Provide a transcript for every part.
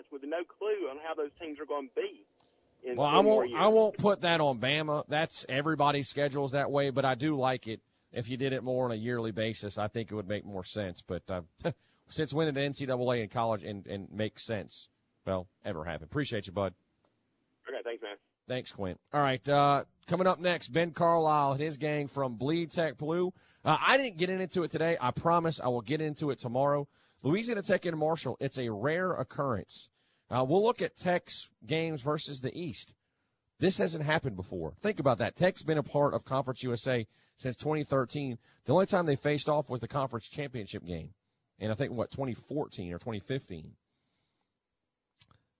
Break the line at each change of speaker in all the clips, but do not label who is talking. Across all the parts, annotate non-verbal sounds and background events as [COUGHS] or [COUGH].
chance with no clue on how those teams are going to be.
Well, I won't. I won't put that on Bama. That's everybody's schedules that way, but I do like it. If you did it more on a yearly basis, I think it would make more sense. But uh, [LAUGHS] since when did NCAA in college and, and make sense? Well, ever happen. Appreciate you, bud.
Okay, thanks, man.
Thanks, Quint. All right, uh, coming up next, Ben Carlisle and his gang from Bleed Tech Blue. Uh, I didn't get into it today. I promise I will get into it tomorrow. Louisiana Tech and Marshall, it's a rare occurrence. Uh, we'll look at Tech's games versus the East. This hasn't happened before. Think about that. Tech's been a part of Conference USA since 2013. The only time they faced off was the conference championship game. And I think, what, 2014 or 2015.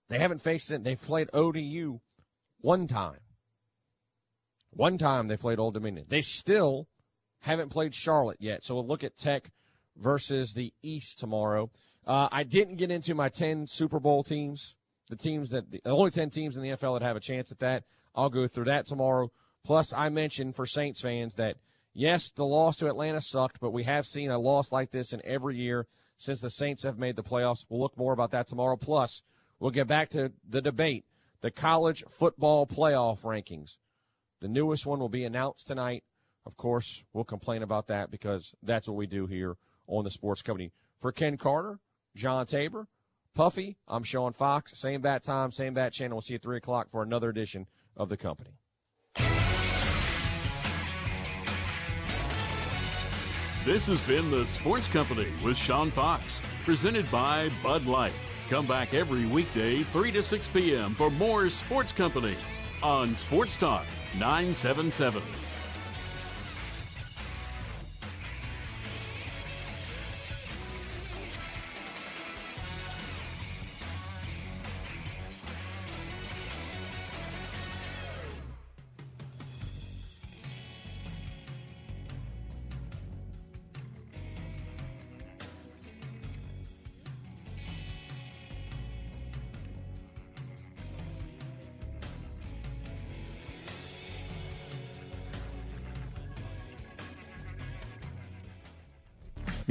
They haven't faced it. They've played ODU one time. One time they played Old Dominion. They still haven't played Charlotte yet. So we'll look at Tech versus the East tomorrow. Uh, I didn't get into my 10 Super Bowl teams, the teams that, the only 10 teams in the NFL that have a chance at that. I'll go through that tomorrow. Plus, I mentioned for Saints fans that, yes, the loss to Atlanta sucked, but we have seen a loss like this in every year since the Saints have made the playoffs. We'll look more about that tomorrow. Plus, we'll get back to the debate, the college football playoff rankings. The newest one will be announced tonight. Of course, we'll complain about that because that's what we do here on the Sports Company. For Ken Carter, John Tabor, Puffy, I'm Sean Fox. Same bat time, same bat channel. We'll see you at 3 o'clock for another edition of the company.
This has been the Sports Company with Sean Fox, presented by Bud Light. Come back every weekday, 3 to 6 p.m. for more Sports Company on Sports Talk 977.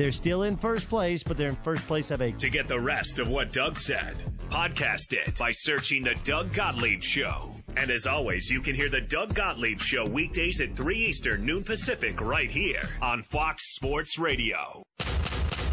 They're still in first place, but they're in first place of a.
To get the rest of what Doug said, podcast it by searching The Doug Gottlieb Show. And as always, you can hear The Doug Gottlieb Show weekdays at 3 Eastern, noon Pacific, right here on Fox Sports Radio.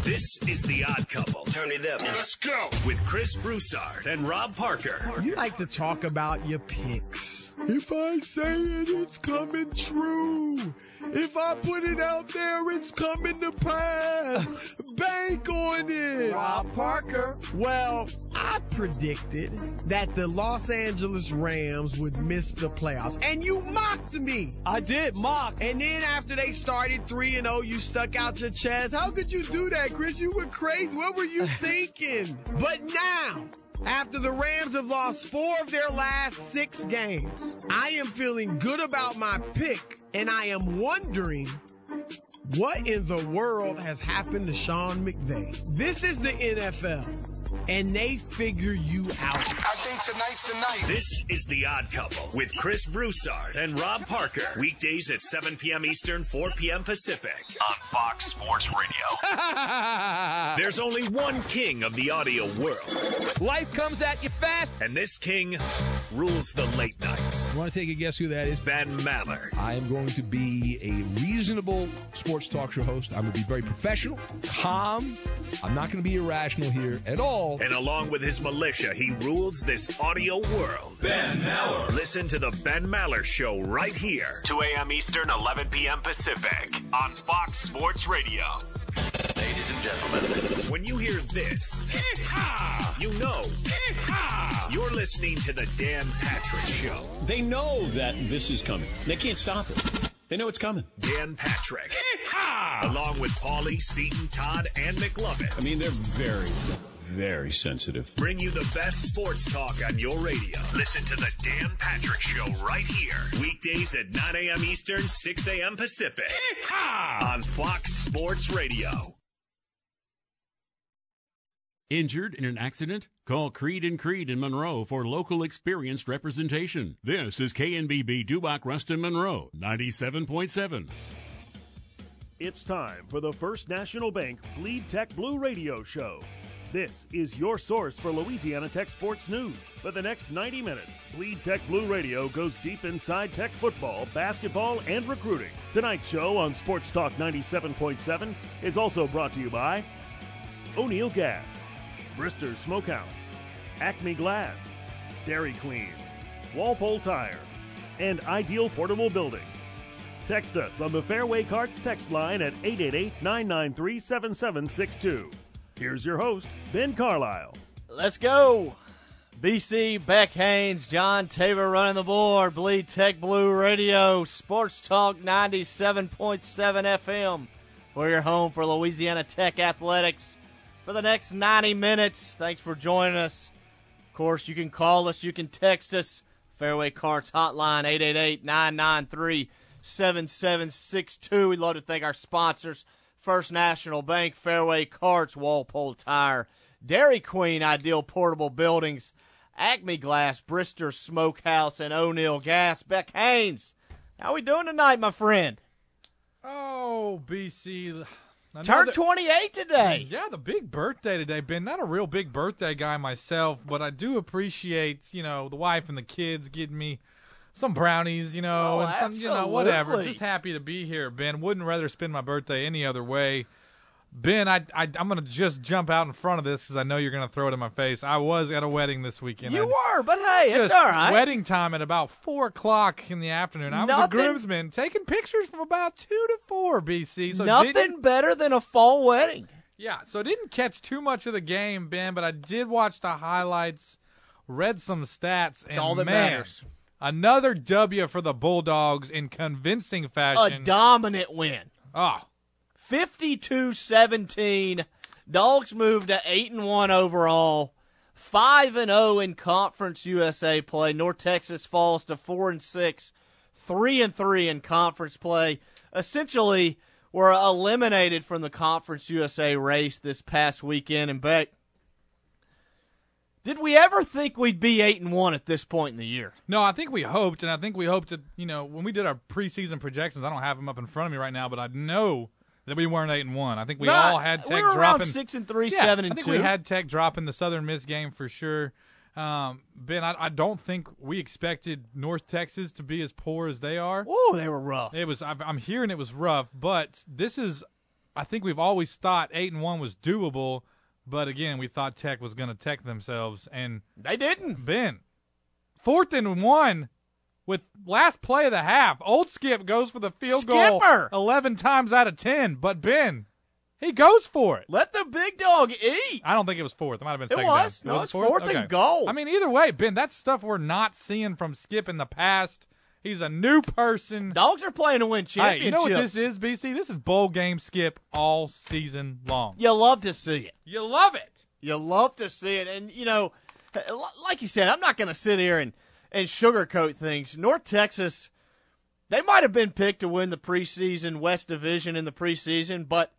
This is The Odd Couple.
Turn it up.
Let's go. With Chris Broussard and Rob Parker.
You like to talk about your picks. If I say it, it's coming true. If I put it out there, it's coming to pass. Bank on it.
Rob Parker.
Well, I predicted that the Los Angeles Rams would miss the playoffs. And you mocked me.
I did mock.
And then after they started 3 and 0, you stuck out your chest. How could you do that, Chris? You were crazy. What were you [LAUGHS] thinking? but now, after the Rams have lost four of their last six games, I am feeling good about my pick, and I am wondering what in the world has happened to Sean McVay? This is the NFL, and they figure you out.
I think tonight's the night.
This is The Odd Couple with Chris Broussard and Rob Parker. Weekdays at 7 p.m. Eastern, 4 p.m. Pacific on Fox Sports Radio. [LAUGHS] There's only one king of the audio world.
Life comes at you fast.
And this king rules the late nights.
Want to take a guess who that is?
Ben Maller.
I am going to be a reasonable sports talk show host. I'm going to be very professional, calm. I'm not going to be irrational here at all.
And along with his militia, he rules this audio world.
Ben Maller.
Listen to the Ben Maller Show right here, 2 a.m. Eastern, 11 p.m. Pacific, on Fox Sports Radio.
Ladies and gentlemen.
When you hear this, you know you're listening to the Dan Patrick Show.
They know that this is coming. They can't stop it. They know it's coming.
Dan Patrick. Along with Paulie, Seton, Todd, and McLovin.
I mean, they're very, very sensitive.
Bring you the best sports talk on your radio. Listen to the Dan Patrick Show right here. Weekdays at 9 a.m. Eastern, 6 a.m. Pacific. On Fox Sports Radio.
Injured in an accident? Call Creed and Creed in Monroe for local experienced representation. This is KNBB Dubach Ruston Monroe 97.7.
It's time for the First National Bank Bleed Tech Blue Radio Show. This is your source for Louisiana Tech sports news. For the next 90 minutes, Bleed Tech Blue Radio goes deep inside Tech football, basketball, and recruiting. Tonight's show on Sports Talk 97.7 is also brought to you by O'Neill Gas, Brister Smokehouse, Acme Glass, Dairy Queen, Walpole Tire, and Ideal Portable Building. Text us on the Fairway Carts text line at 888 993 7762. Here's your host, Ben Carlisle.
Let's go. BC, Beck Haynes, John Tabor running the board. Bleed Tech Blue Radio, Sports Talk 97.7 FM. We're your home for Louisiana Tech Athletics for the next 90 minutes. Thanks for joining us. Of course, you can call us, you can text us. Fairway Carts Hotline 888 993 7762. We'd love to thank our sponsors First National Bank, Fairway Carts, Walpole Tire, Dairy Queen, Ideal Portable Buildings, Acme Glass, Brister Smokehouse, and O'Neill Gas. Beck Haynes, how we doing tonight, my friend?
Oh, BC.
Turned 28 today.
Mm, yeah, the big birthday today, Ben. Not a real big birthday guy myself, but I do appreciate, you know, the wife and the kids getting me some brownies, you know,
Oh,
and some, you know, whatever. Just happy to be here, Ben. Wouldn't rather spend my birthday any other way. Ben, I, I I'm gonna just jump out in front of this because I know you're gonna throw it in my face. I was at a wedding this weekend.
You
I-
were, but hey, it's all right.
wedding time at about four o'clock in the afternoon. I was a
Nothing-
groomsman taking pictures from about two to four BC. So
Nothing better than a fall wedding.
yeah, so I didn't catch too much of the game, Ben, but I did watch the highlights, read some stats, and
all that
man,
matters.
Another W for the Bulldogs in convincing fashion.
A dominant win. Ah.
oh,
52-17. Dogs moved to 8 and 1 overall. 5 and 0 in Conference USA play. North Texas falls to 4 and 6. 3 and 3 in conference play. Essentially, were eliminated from the Conference USA race this past weekend and Beck. Did we ever think we'd be 8 and 1 at this point in the year?
No, I think we hoped, and I think we hoped that you know when we did our preseason projections. I don't have them up in front of me right now, but I know that we weren't eight and one. I think we
Nah,
all had
we
Tech
were
dropping
6 and 3,
Yeah,
7 and
I think
2.
we had Tech dropping the Southern Miss game for sure. Um, ben, I, I don't think we expected North Texas to be as poor as they are.
Oh, they were rough.
It was. I'm hearing it was rough, but this is. I think we've always thought eight and one was doable, but again, we thought Tech was going to tech themselves, and
They didn't.
Ben, fourth and one with last play of the half. Old Skip goes for the field
Skipper!
goal eleven times out of ten, but Ben, he goes for it.
Let the big dog eat.
I don't think it was fourth. It might have been
It
second
was.
down.
No,
was
it's fourth and goal.
I mean, either way, Ben, that's stuff we're not seeing from Skip in the past. He's a new person.
Dogs are playing to win
Hey,
championships.
you know what this is, BC? This is bowl game skip all season long.
You love to see it.
You love it.
You love to see it. And, you know, like you said, I'm not going to sit here and, and sugarcoat things. North Texas, they might have been picked to win the preseason West Division in the preseason, but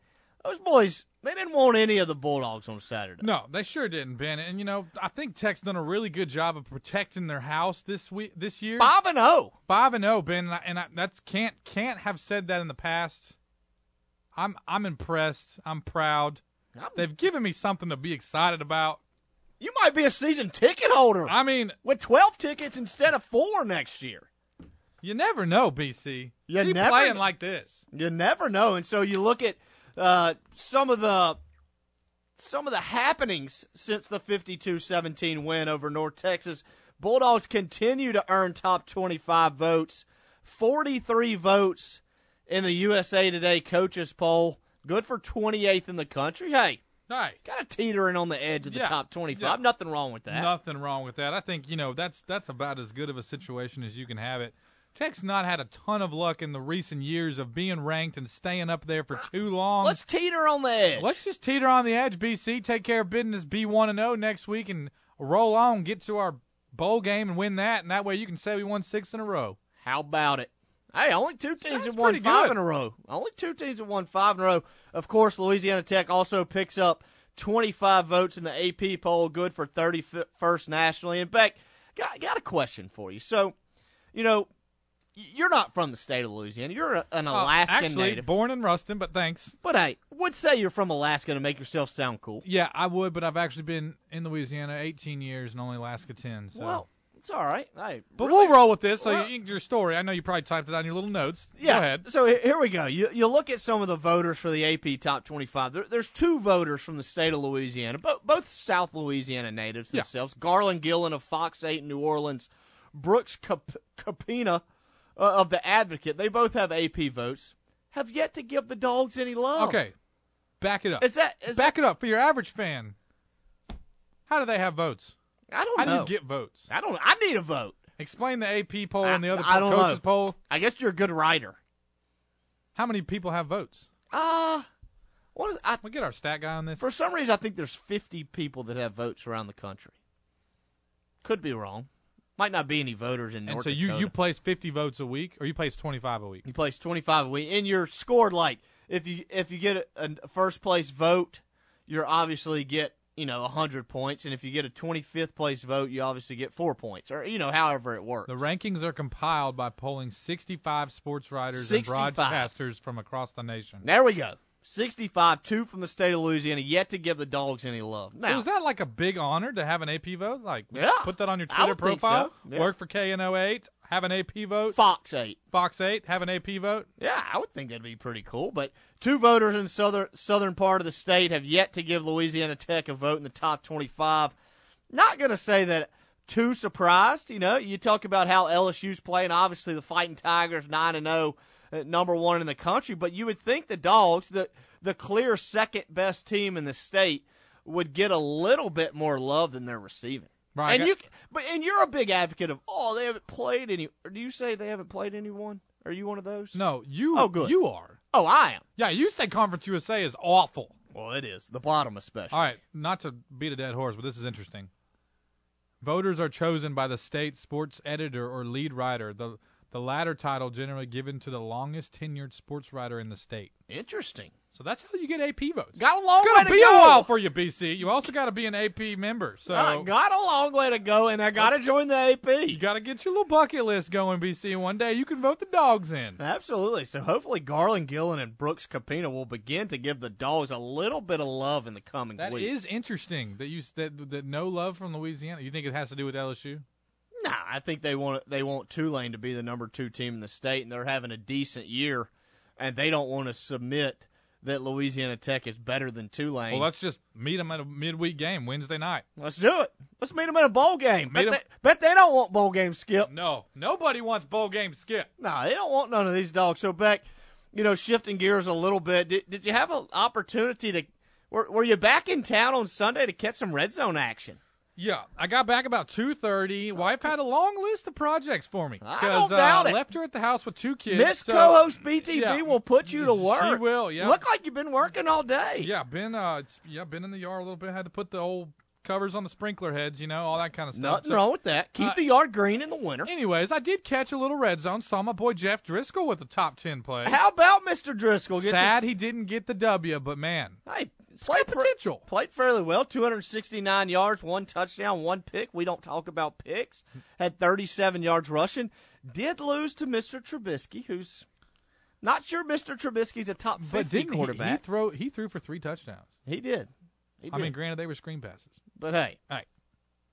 those boys, they didn't want any of the Bulldogs on Saturday.
No, they sure didn't, Ben. And you know, I think Tech's done a really good job of protecting their house this week, this year.
5 and oh. 0.
Five and zero, Ben, and I, and I that's can't can't have said that in the past. I'm I'm impressed. I'm proud. They've given me something to be excited about.
You might be a season ticket holder
I mean,
with 12 tickets instead of four next year.
you never know, BC.
You
Keep
never
playing like this.
You never know, and so you look at uh, some of the some of the happenings since the 52-17 win over North Texas. Bulldogs continue to earn top 25 votes, 43 votes in the USA Today coaches poll. Good for 28th in the country. Hey,
Hey,
kind of teetering on the edge of the
Yeah,
top 25.
yeah.
Nothing wrong with that.
Nothing wrong with that. I think you know that's that's about as good of a situation as you can have it. Tech's not had a ton of luck in the recent years of being ranked and staying up there for too long.
Let's teeter on the edge.
Let's just teeter on the edge, BC. Take care of business, be one and zero next week, and roll on. Get to our bowl game and win that, and that way you can say we won six in a row.
How about it? Hey, only two teams
Sounds
have won five
good.
in a row. Only two teams have won five in a row. Of course, Louisiana Tech also picks up 25 votes in the AP poll, good for 31st nationally. And Beck, got, got a question for you. So, you know, you're not from the state of Louisiana. You're a, an
Uh,
Alaskan
actually,
native.
born in Ruston, but thanks.
But hey, would say you're from Alaska to make yourself sound cool.
Yeah, I would, but I've actually been in Louisiana 18 years and only Alaska 10. So.
Well, it's all right. Hey,
but
really-
we'll roll with this. So
Well-
you, your story. I know you probably typed it on your little notes.
Yeah.
Go ahead.
So here we go. You you look at some of the voters for the AP Top 25. There, there's two voters from the state of Louisiana, both both South Louisiana natives
Yeah.
themselves. Garland Gillen of Fox 8 in New Orleans, Brooks Cap- Kubena uh, of the Advocate. They both have AP votes. Have yet to give the dogs any love.
Okay. Back it up.
Is that is
Back it up for your average fan. How do they have votes?
I don't
How
know.
do you get votes?
I don't. I need a vote.
Explain the AP poll and the other
I don't
coaches
know.
poll.
I guess you're a good writer.
How many people have votes?
Uh what is I
We'll get our stat guy on this.
For some reason, I think there's 50 people that have votes around the country. Could be wrong. Might not be any voters in
and
North
so you
Dakota.
you place 50 votes a week, or you place 25 a week.
you place 25 a week, and you're scored like if you if you get a, a first place vote, you're obviously get you know 100 points, and if you get a 25th place vote, you obviously get four points, or you know however it works.
The rankings are compiled by polling 65 sports writers
65.
and broadcasters from across the nation.
There we go. 65, two from the state of Louisiana, yet to give the dogs any love. Now,
is that like a big honor to have an AP vote? Like,
Yeah.
put that on your Twitter profile.
so. Yeah.
Work for KNO8, have an AP vote.
Fox 8.
Fox 8, have an AP vote.
Yeah, I would think that'd be pretty cool. But two voters in southern southern part of the state have yet to give Louisiana Tech a vote in the top twenty-five. Not going to say that too surprised. You know, you talk about how LSU's playing. Obviously, the Fighting Tigers nine and zero, Uh, number one in the country. But you would think the Dogs, the the clear second best team in the state, would get a little bit more love than they're receiving.
Right,
And
I
you, but and you're a big advocate of oh they haven't played any. Or do you say they haven't played anyone? Are you one of those?
No, you.
Oh, good.
You are.
Oh, I am.
Yeah, you say Conference USA is awful.
Well, it is the bottom, especially.
All right, not to beat a dead horse, but this is interesting. Voters are chosen by the state sports editor or lead writer. The the latter title generally given to the longest tenured sports writer in the state.
Interesting.
So that's how you get AP votes.
Got a long
it's
way
gonna be
go.
a while for you, BC. You also got to be an AP member. So
I got a long way to go, and I got to join the AP.
you got to get your little bucket list going, BC. One day you can vote the dogs in.
Absolutely. So hopefully, Garland Gillen and Brooks Kubena will begin to give the dogs a little bit of love in the coming
That
weeks.
is interesting that you that that no love from Louisiana. You think it has to do with LSU?
Nah, I think they want they want Tulane to be the number two team in the state, and they're having a decent year, and they don't want to submit that Louisiana Tech is better than Tulane.
Well, let's just meet them at a midweek game Wednesday night.
Let's do it. Let's meet them in a bowl game. Bet they, bet they don't want bowl game skip.
No, nobody wants bowl game skip.
No, they don't want none of these dogs. So Beck, you know, shifting gears a little bit. Did, did you have an opportunity to? Were, were you back in town on Sunday to catch some red zone action?
Yeah, I got back about two thirty. Wife had a long list of projects for me
I don't
uh,
doubt it.
left her at the house with two kids.
Miss
so-
co-host BTB
yeah.
will put you to work.
She will. Yeah,
Look like you've been working all day.
yeah. Been uh, it's, yeah, been in the yard a little bit. Had to put the old covers on the sprinkler heads. You know, all that kind of stuff.
Nothing
So-
wrong with that. Keep
uh,
the yard green in the winter.
Anyways, I did catch a little red zone. Saw my boy Jeff Driskel with a top ten play.
How about Mr. Driskel?
Sad
his-
he didn't get the W, but man,
Hey, played
potential.
played fairly well. 269 yards, one touchdown, one pick. We don't talk about picks. Had 37 yards rushing. Did lose to Mr. Trubisky, who's not sure Mr. Trubisky's a top 50
but didn't he-
quarterback.
He, throw he threw for three touchdowns.
He did. He
I mean, granted they were screen passes.
but hey,
Hey,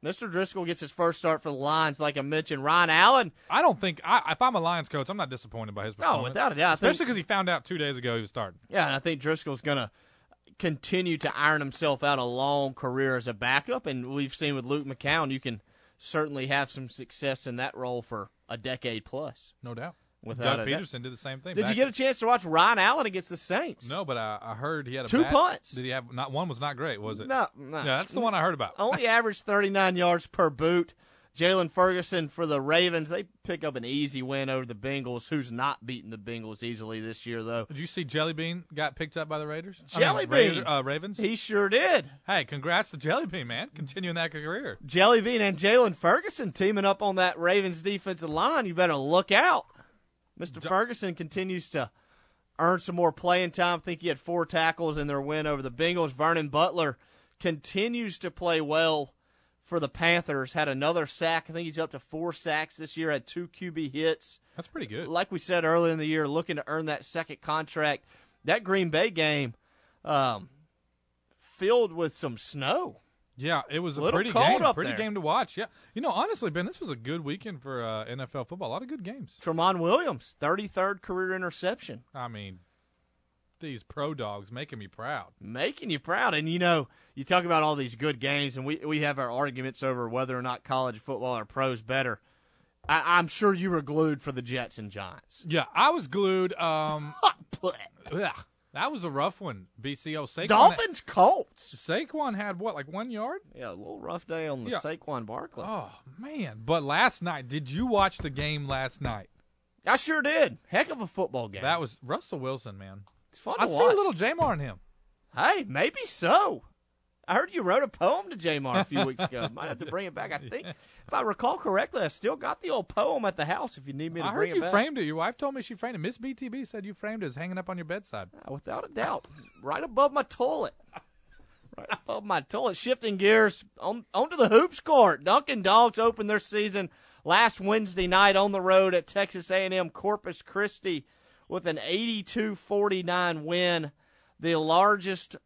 Mr. Driskel gets his first start for the Lions, like I mentioned. Ryan Allen,
I don't think I, if I'm a Lions coach, I'm not disappointed by his
Oh,
performance.
without a doubt.
Especially because he found out two days ago he was starting.
yeah, and I think Driskel's going to continue to iron himself out a long career as a backup. And we've seen with Luke McCown, you can certainly have some success in that role for a decade plus.
No doubt.
Without
Doug. Pederson did the same thing.
Did you get a chance to watch Ryan Allen against the Saints?
No, but I, I heard he had a
Two punts.
Did he have not one was not great, was it?
No, no.
Yeah, that's the one I heard about.
Only averaged 39 yards per boot. Jaylon Ferguson for the Ravens. They pick up an easy win over the Bengals, who's not beating the Bengals easily this year, though.
Did you see Jelly Bean got picked up by the Raiders? I mean,
Bean.
uh, Ravens.
He sure did.
hey, congrats to Jelly Bean, man, continuing that career.
Jelly Bean and Jaylon Ferguson teaming up on that Ravens defensive line. You better look out. Mr. Ferguson continues to earn some more playing time. I think he had four tackles in their win over the Bengals. Vernon Butler continues to play well for the Panthers. Had another sack. I think he's up to four sacks this year. Had two QB hits.
That's pretty good.
Like we said earlier in the year, looking to earn that second contract. That Green Bay game, um, filled with some snow.
Yeah, it was a
Little
pretty
cold
game. pretty
there.
game to watch. Yeah, you know, honestly, Ben, this was a good weekend for uh, NFL football. A lot of good games.
Tramon Williams, 33rd career interception.
I mean, these pro dogs making me proud.
making you proud. And you know, you talk about all these good games, and we we have our arguments over whether or not college football or pros better. I, I'm sure you were glued for the Jets and Giants.
Yeah, I was glued. Um, [LAUGHS] ugh, that was a rough one. BCO Saquon.
Dolphins Colts.
Saquon had what, like one yard?
Yeah, a little rough day on the
Yeah.
Saquon Barkley.
Oh man! But last night, did you watch the game last night?
I sure did. Heck of a football game.
That was Russell Wilson, man.
It's fun
I
to
see
watch.
a little J'Mar in him.
Hey, maybe so. I heard you wrote a poem to J'Mar a few weeks ago. [LAUGHS] Might have to bring it back. I think, if I recall correctly, I still got the old poem at the house. If you need me to
I
bring
heard you framed it. Your wife told me she framed it. Miss BTB said you framed it as hanging up on your bedside.
Uh, without a doubt, right above my toilet. Right above my toilet. Shifting gears on onto the hoops court. Dunkin' Dogs opened their season last Wednesday night on the road at Texas A&M Corpus Christi with an 82-49 win, the largest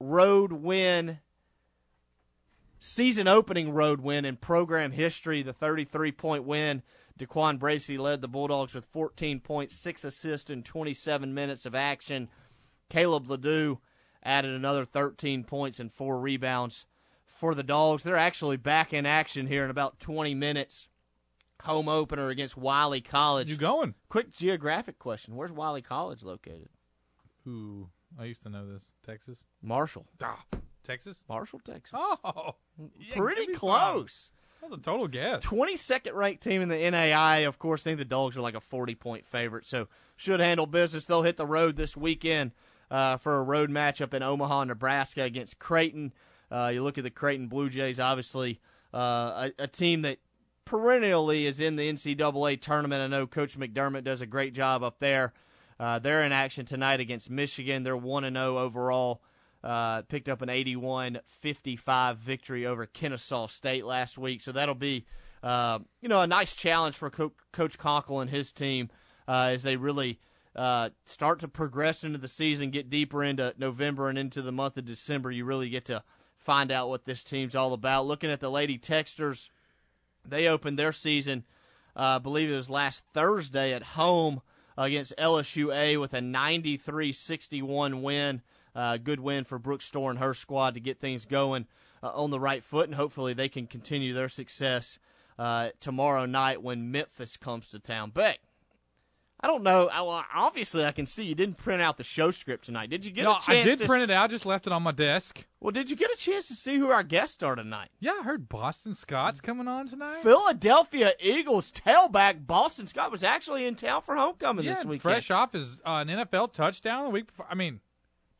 road win season opening road win in program history, the 33 point win. Daquan Bracey led the Bulldogs with 14 points, six assists, in 27 minutes of action. Kalob Ledoux added another 13 points and four rebounds for the Dogs. They're actually back in action here in about 20 minutes. Home opener against Wiley College.
You going?
Quick geographic question: Where's Wiley College located?
Ooh, I used to know this. Texas.
Marshall.
Ah, Texas.
Marshall, Texas.
Oh, yeah,
Pretty
give me some.
close.
That was a total guess.
22nd ranked team in the NAI. Of course, I think the Dogs are like a 40 point favorite, so should handle business. They'll hit the road this weekend uh, for a road matchup in Omaha, Nebraska against Creighton. Uh, you look at the Creighton Blue Jays, obviously uh, a, a team that perennially is in the NCAA tournament. I know Coach McDermott does a great job up there. Uh, they're in action tonight against Michigan. They're 1 0 overall. Uh, picked up an 81 55 victory over Kennesaw State last week. So that'll be, uh, you know, a nice challenge for Co- Coach Konkol and his team uh, as they really uh, start to progress into the season, get deeper into November and into the month of December. You really get to find out what this team's all about. Looking at the Lady Techsters, they opened their season, uh, I believe it was last Thursday at home against LSUA with a 93 61 win. Uh, good win for Brooke Stoehr and her squad to get things going uh, on the right foot, and hopefully they can continue their success uh, tomorrow night when Memphis comes to town. Beck, I don't know. I, well, obviously, I can see you didn't print out the show script tonight. Did you get
no,
a chance
I did
to
print
s-
it out. Just left it on my desk.
Well, did you get a chance to see who our guests are tonight?
Yeah, I heard Boston Scott's coming on tonight.
Philadelphia Eagles tailback Boston Scott was actually in town for homecoming
yeah,
this weekend.
fresh off his uh, an NFL touchdown the week before. I mean,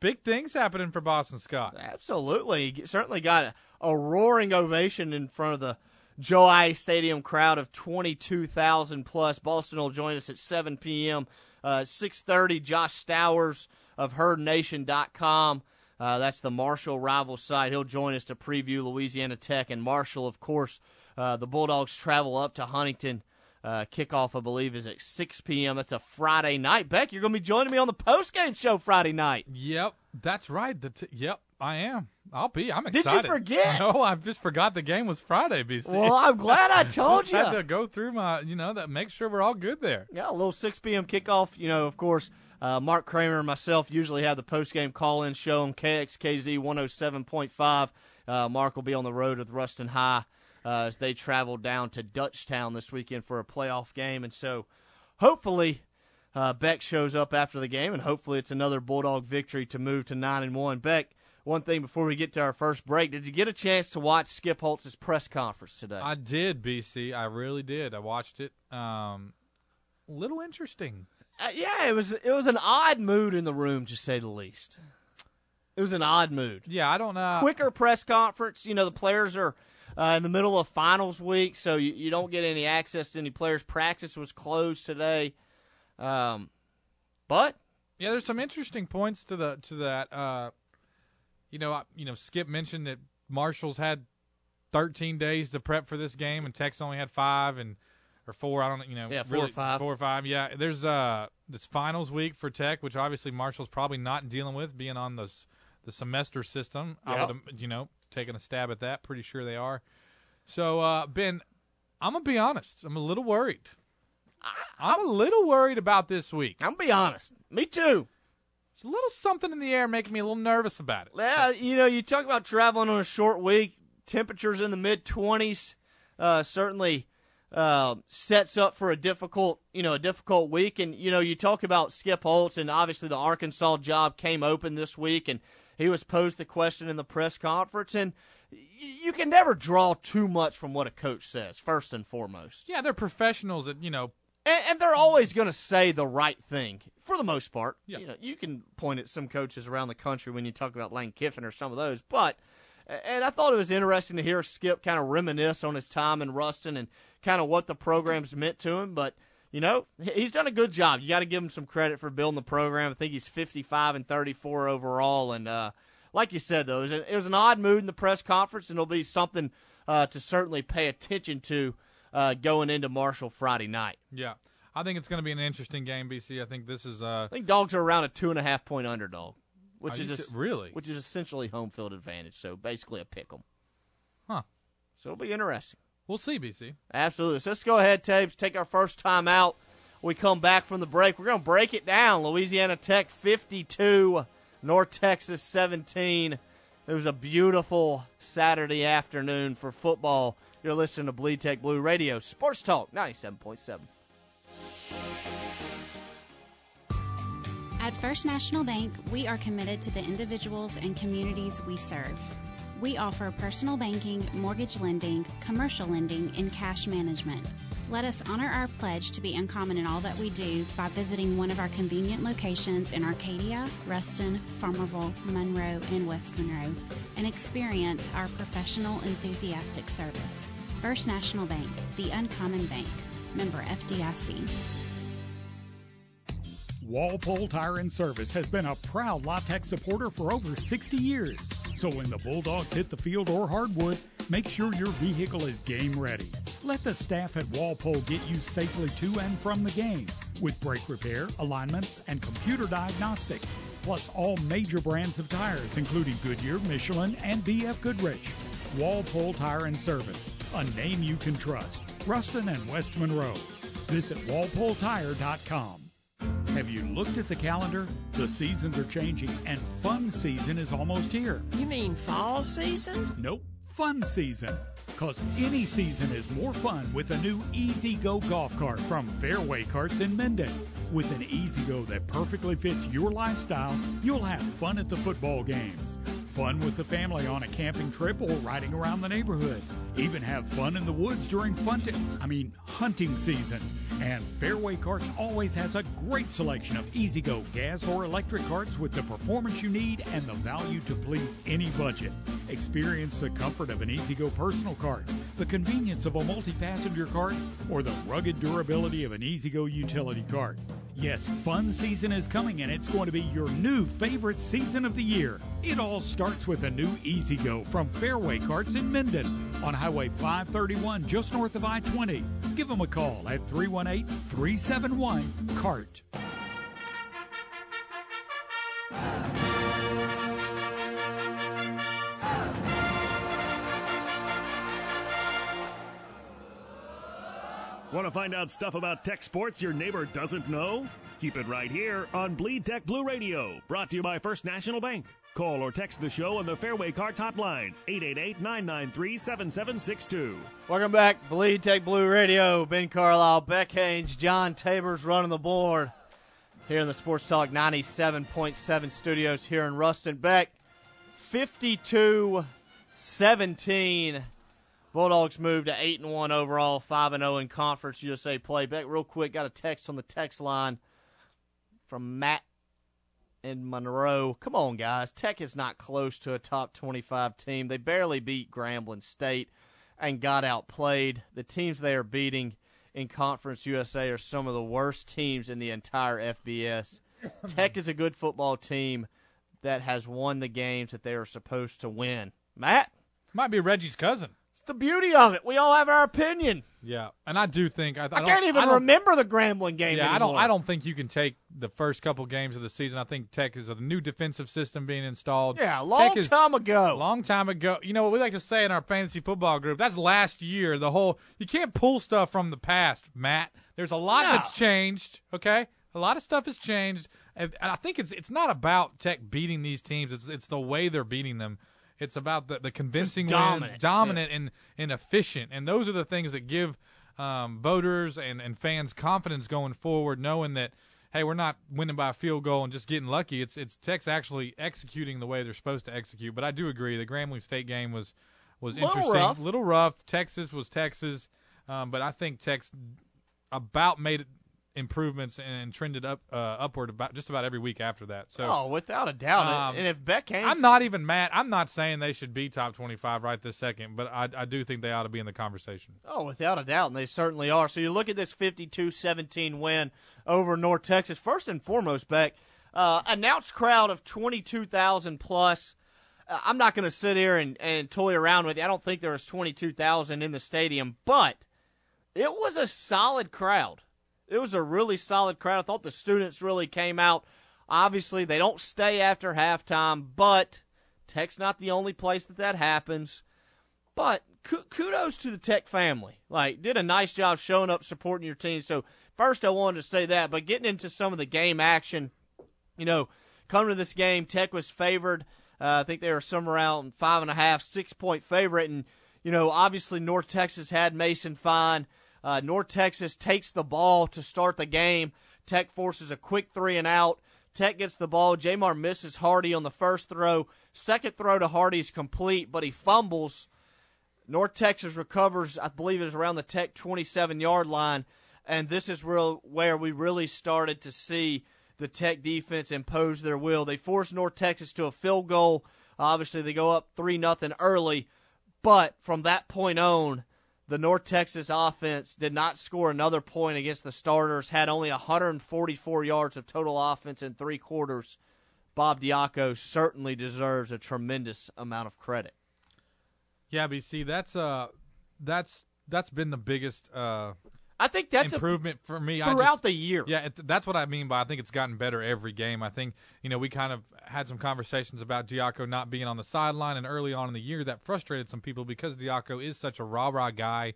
big things happening for Boston Scott.
Absolutely. He certainly got a, a roaring ovation in front of the Joe Stadium crowd of 22,000 plus. Boston will join us at 7 p.m. Uh, 6.30, Josh Stowers of HerdNation.com. Uh, that's the Marshall rival site. He'll join us to preview Louisiana Tech and Marshall, of course. Uh, the Bulldogs travel up to Huntington. Uh, kickoff, I believe, is at 6 p.m. That's a Friday night. Beck, you're going to be joining me on the postgame show Friday night.
Yep, that's right. T- yep, I am. I'll be. I'm excited.
Did you forget? [LAUGHS]
No, I just forgot the game was Friday. BC.
Well, I'm glad I [LAUGHS] told
Just Had
you.
to go through my, you know, that make sure we're all good there.
Yeah, a little 6 p.m. kickoff. You know, of course, uh, Mark Kramer and myself usually have the post-game call-in show on KXKZ 107.5. Uh, Mark will be on the road with Ruston High uh, as they travel down to Dutchtown this weekend for a playoff game. And so hopefully uh, Beck shows up after the game, and hopefully it's another Bulldog victory to move to 9 and 1. Beck, one thing before we get to our first break, did you get a chance to watch Skip Holtz's press conference today?
I did, BC. I really did. I watched it. Um, little interesting.
Uh, yeah, it was it was an odd mood in the room, to say the least. It was an odd mood.
Yeah, I don't know.
Quicker press conference. You know, the players are uh, in the middle of finals week, so you, you don't get any access to any players. Practice was closed today, um, but
Yeah, there's some interesting points to the to that. Uh, you know, I- you know, Skip mentioned that Marshall's had 13 days to prep for this game, and Tech's only had five and or four. I don't, you know,
Yeah, four or five.
four or five. Yeah, there's uh this finals week for Tech, which obviously Marshall's probably not dealing with, being on the the semester system. I would, you know, taking a stab at that. Pretty sure they are. So uh, Ben, I'm gonna be honest. I'm a little worried. I'm a little worried about this week.
I'm gonna be honest. Me too.
There's a little something in the air making me a little nervous about it.
Yeah, you know, you talk about traveling on a short week. Temperatures in the mid twenties uh, certainly uh, sets up for a difficult, you know, a difficult week. And you know, you talk about Skip Holtz, and obviously the Arkansas job came open this week, and he was posed the question in the press conference, and you can never draw too much from what a coach says. First and foremost,
Yeah, they're professionals at you know
and, and they're always going to say the right thing for the most part. You know, you can point at some coaches around the country when you talk about Lane Kiffin or some of those, but and I thought it was interesting to hear Skip kind of reminisce on his time in Ruston and kind of what the program's meant to him. But you know, he's done a good job. You got to give him some credit for building the program. I think he's 55 and 34 overall, and uh, like you said, though, it was, a, it was an odd mood in the press conference, and it'll be something uh, to certainly pay attention to uh, going into Marshall Friday night.
Yeah, I think it's going to be an interesting game, BC. I think this is uh,
I think dogs are around a two and a half point underdog, which is
se- really?
which is essentially home field advantage. So basically a pick 'em.
Huh.
So it'll be interesting.
We'll see, BC.
Absolutely. So let's go ahead, Tapes. Take our first time out. We come back from the break. We're going to break it down. Louisiana Tech 52, North Texas 17. It was a beautiful Saturday afternoon for football. You're listening to Bleed Tech Blue Radio, Sports Talk 97.7.
At First National Bank, we are committed to the individuals and communities we serve. We offer personal banking, mortgage lending, commercial lending, and cash management. Let us honor our pledge to be uncommon in all that we do by visiting one of our convenient locations in Arcadia, Ruston, Farmerville, Monroe, and West Monroe and experience our professional, enthusiastic service. First National Bank, the uncommon bank. Member FDIC.
Walpole Tire and Service has been a proud LA Tech supporter for over 60 years. So when the Bulldogs hit the field or hardwood, make sure your vehicle is game ready. Let the staff at Walpole get you safely to and from the game with brake repair, alignments, and computer diagnostics, plus all major brands of tires, including Goodyear, Michelin, and BF Goodrich. Walpole Tire and Service, a name you can trust. Ruston and West Monroe. Visit walpoletire.com. Have you looked at the calendar? The seasons are changing and fun season is almost here.
You mean fall season?
Nope, fun season. Cause any season is more fun with a new E-Z-GO golf cart from Fairway Carts in Minden. With an E-Z-GO that perfectly fits your lifestyle, you'll have fun at the football games. Fun with the family on a camping trip or riding around the neighborhood. Even have fun in the woods during fun I mean hunting season. And Fairway Carts always has a great selection of E-Z-GO gas or electric carts with the performance you need and the value to please any budget. Experience the comfort of an E-Z-GO personal cart, the convenience of a multi-passenger cart, or the rugged durability of an E-Z-GO utility cart. Yes, fun season is coming and it's going to be your new favorite season of the year. It all starts with a new E-Z-GO from Fairway Carts in Minden on Highway 531 just north of I-20. Give them a call at 318-371-CART.
Want to find out stuff about tech sports your neighbor doesn't know? Keep it right here on Bleed Tech Blue Radio, brought to you by First National Bank. Call or text the show on the Fairway Carts hotline, 888-993-7762.
Welcome back, Bleed Tech Blue Radio. Ben Carlisle, Beck Haynes, John Tabers running the board here in the Sports Talk 97.7 studios here in Ruston. Beck, 52 17. Bulldogs move to 8 and 1 overall, 5 and 0 in Conference USA play. Beck, real quick, got a text on the text line from Matt in Monroe. Come on, guys. Tech is not close to a top 25 team. They barely beat Grambling State and got outplayed. The teams they are beating in Conference USA are some of the worst teams in the entire FBS. [COUGHS] Tech is a good football team that has won the games that they are supposed to win. Matt?
Might be Reggie's cousin.
The beauty of it. We all have our opinion.
Yeah, and I do think I, I,
I, can't even
I
remember the Grambling game.
Yeah, I don't. I don't think you can take the first couple games of the season. I think Tech is a new defensive system being installed.
Yeah, a long
Tech is-
time ago.
Long time ago. You know what we like to say in our fantasy football group? That's last year. The whole you can't pull stuff from the past, Matt. There's a lot
No.
that's changed. Okay, a lot of stuff has changed, and and I think it's it's not about Tech beating these teams. It's it's the way they're beating them. It's about the, the convincing win,
dominance,
dominant and, and efficient, and those are the things that give um, voters and, and fans confidence going forward, knowing that hey, we're not winning by a field goal and just getting lucky. It's it's Tech's actually executing the way they're supposed to execute. But I do agree, the Grambling State game was was
Little
interesting,
rough.
little rough. Texas was Texas, um, but I think Tech's about made improvements and trended up uh, upward about just about every week after that. So
oh, without a doubt.
um,
and if Beck Haynes,
I'm not even mad. I'm not saying they should be top 25 right this second, but I, I do think they ought to be in the conversation.
Oh, without a doubt, and they certainly are. So you look at this 52-17 win over North Texas. First and foremost, Beck, uh, announced crowd of 22,000 plus. Uh, I'm not going to sit here and, and toy around with you. I don't think there was 22,000 in the stadium, but it was a solid crowd. It was a really solid crowd. I thought the students really came out. Obviously, they don't stay after halftime, but Tech's not the only place that that happens. But kudos to the Tech family. Like, did a nice job showing up, supporting your team. So, first, I wanted to say that. But getting into some of the game action, you know, coming to this game, Tech was favored. Uh, I think they were somewhere around five and a half, six point favorite. And, you know, obviously, North Texas had Mason Fine. Uh, North Texas takes the ball to start the game. Tech forces a quick three and out. Tech gets the ball. J'Mar misses Hardy on the first throw. Second throw to Hardy is complete, but he fumbles. North Texas recovers, I believe it is around the Tech 27 yard line. And this is real, where we really started to see the Tech defense impose their will. They force North Texas to a field goal. Obviously, they go up 3 nothing early. But from that point on, the North Texas offense did not score another point against the starters, had only 144 yards of total offense in three quarters. Bob Diaco certainly deserves a tremendous amount of credit.
Yeah, BC, that's uh, that's that's been the biggest uh,
I think that's a-
improvement for me
throughout
just-
the year.
Yeah, it, that's what I mean by I think it's gotten better every game. I think you know we kind of had some conversations about Diaco not being on the sideline, and early on in the year that frustrated some people because Diaco is such a rah rah guy.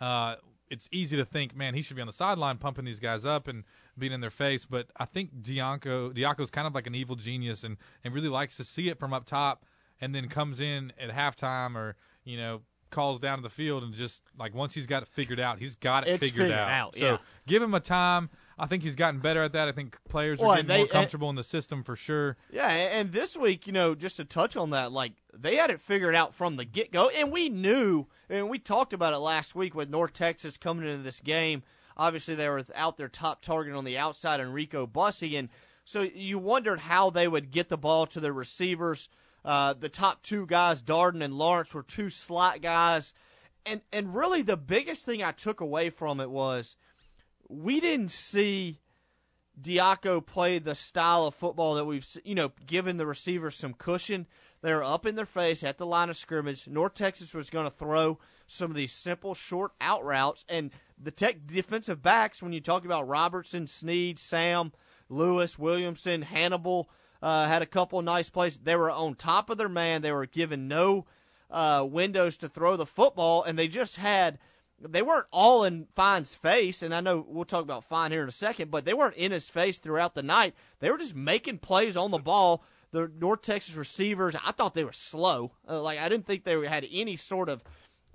Uh, it's easy to think, man, he should be on the sideline pumping these guys up and being in their face. But I think Diaco Diaco's kind of like an evil genius and and really likes to see it from up top, and then comes in at halftime or you know calls down to the field and just like once he's got it figured out, he's got it
It's
figured,
figured out,
So
yeah.
give him a time. I think he's gotten better at that. I think players are
Well,
getting
they-
more comfortable in the system for sure.
Yeah, and this week, you know, just to touch on that, like they had it figured out from the get go, and we knew, and we talked about it last week with North Texas coming into this game. Obviously, they were without their top target on the outside, Enrico Bussey, and so you wondered how they would get the ball to their receivers. Uh, the top two guys, Darden and Lawrence, were two slot guys, and and really the biggest thing I took away from it was we didn't see Diaco play the style of football that we've, you know, given the receivers some cushion. They're up in their face at the line of scrimmage. North Texas was going to throw some of these simple short out routes, and the Tech defensive backs, when you talk about Robertson, Sneed, Sam, Lewis, Williamson, Hannibal, uh, had a couple nice plays. They were on top of their man. They were given no uh, windows to throw the football, and they just had they weren't all in Fine's face, and I know we'll talk about Fine here in a second, but they weren't in his face throughout the night. They were just making plays on the ball. The North Texas receivers, I thought they were slow. Uh, like I didn't think they had any sort of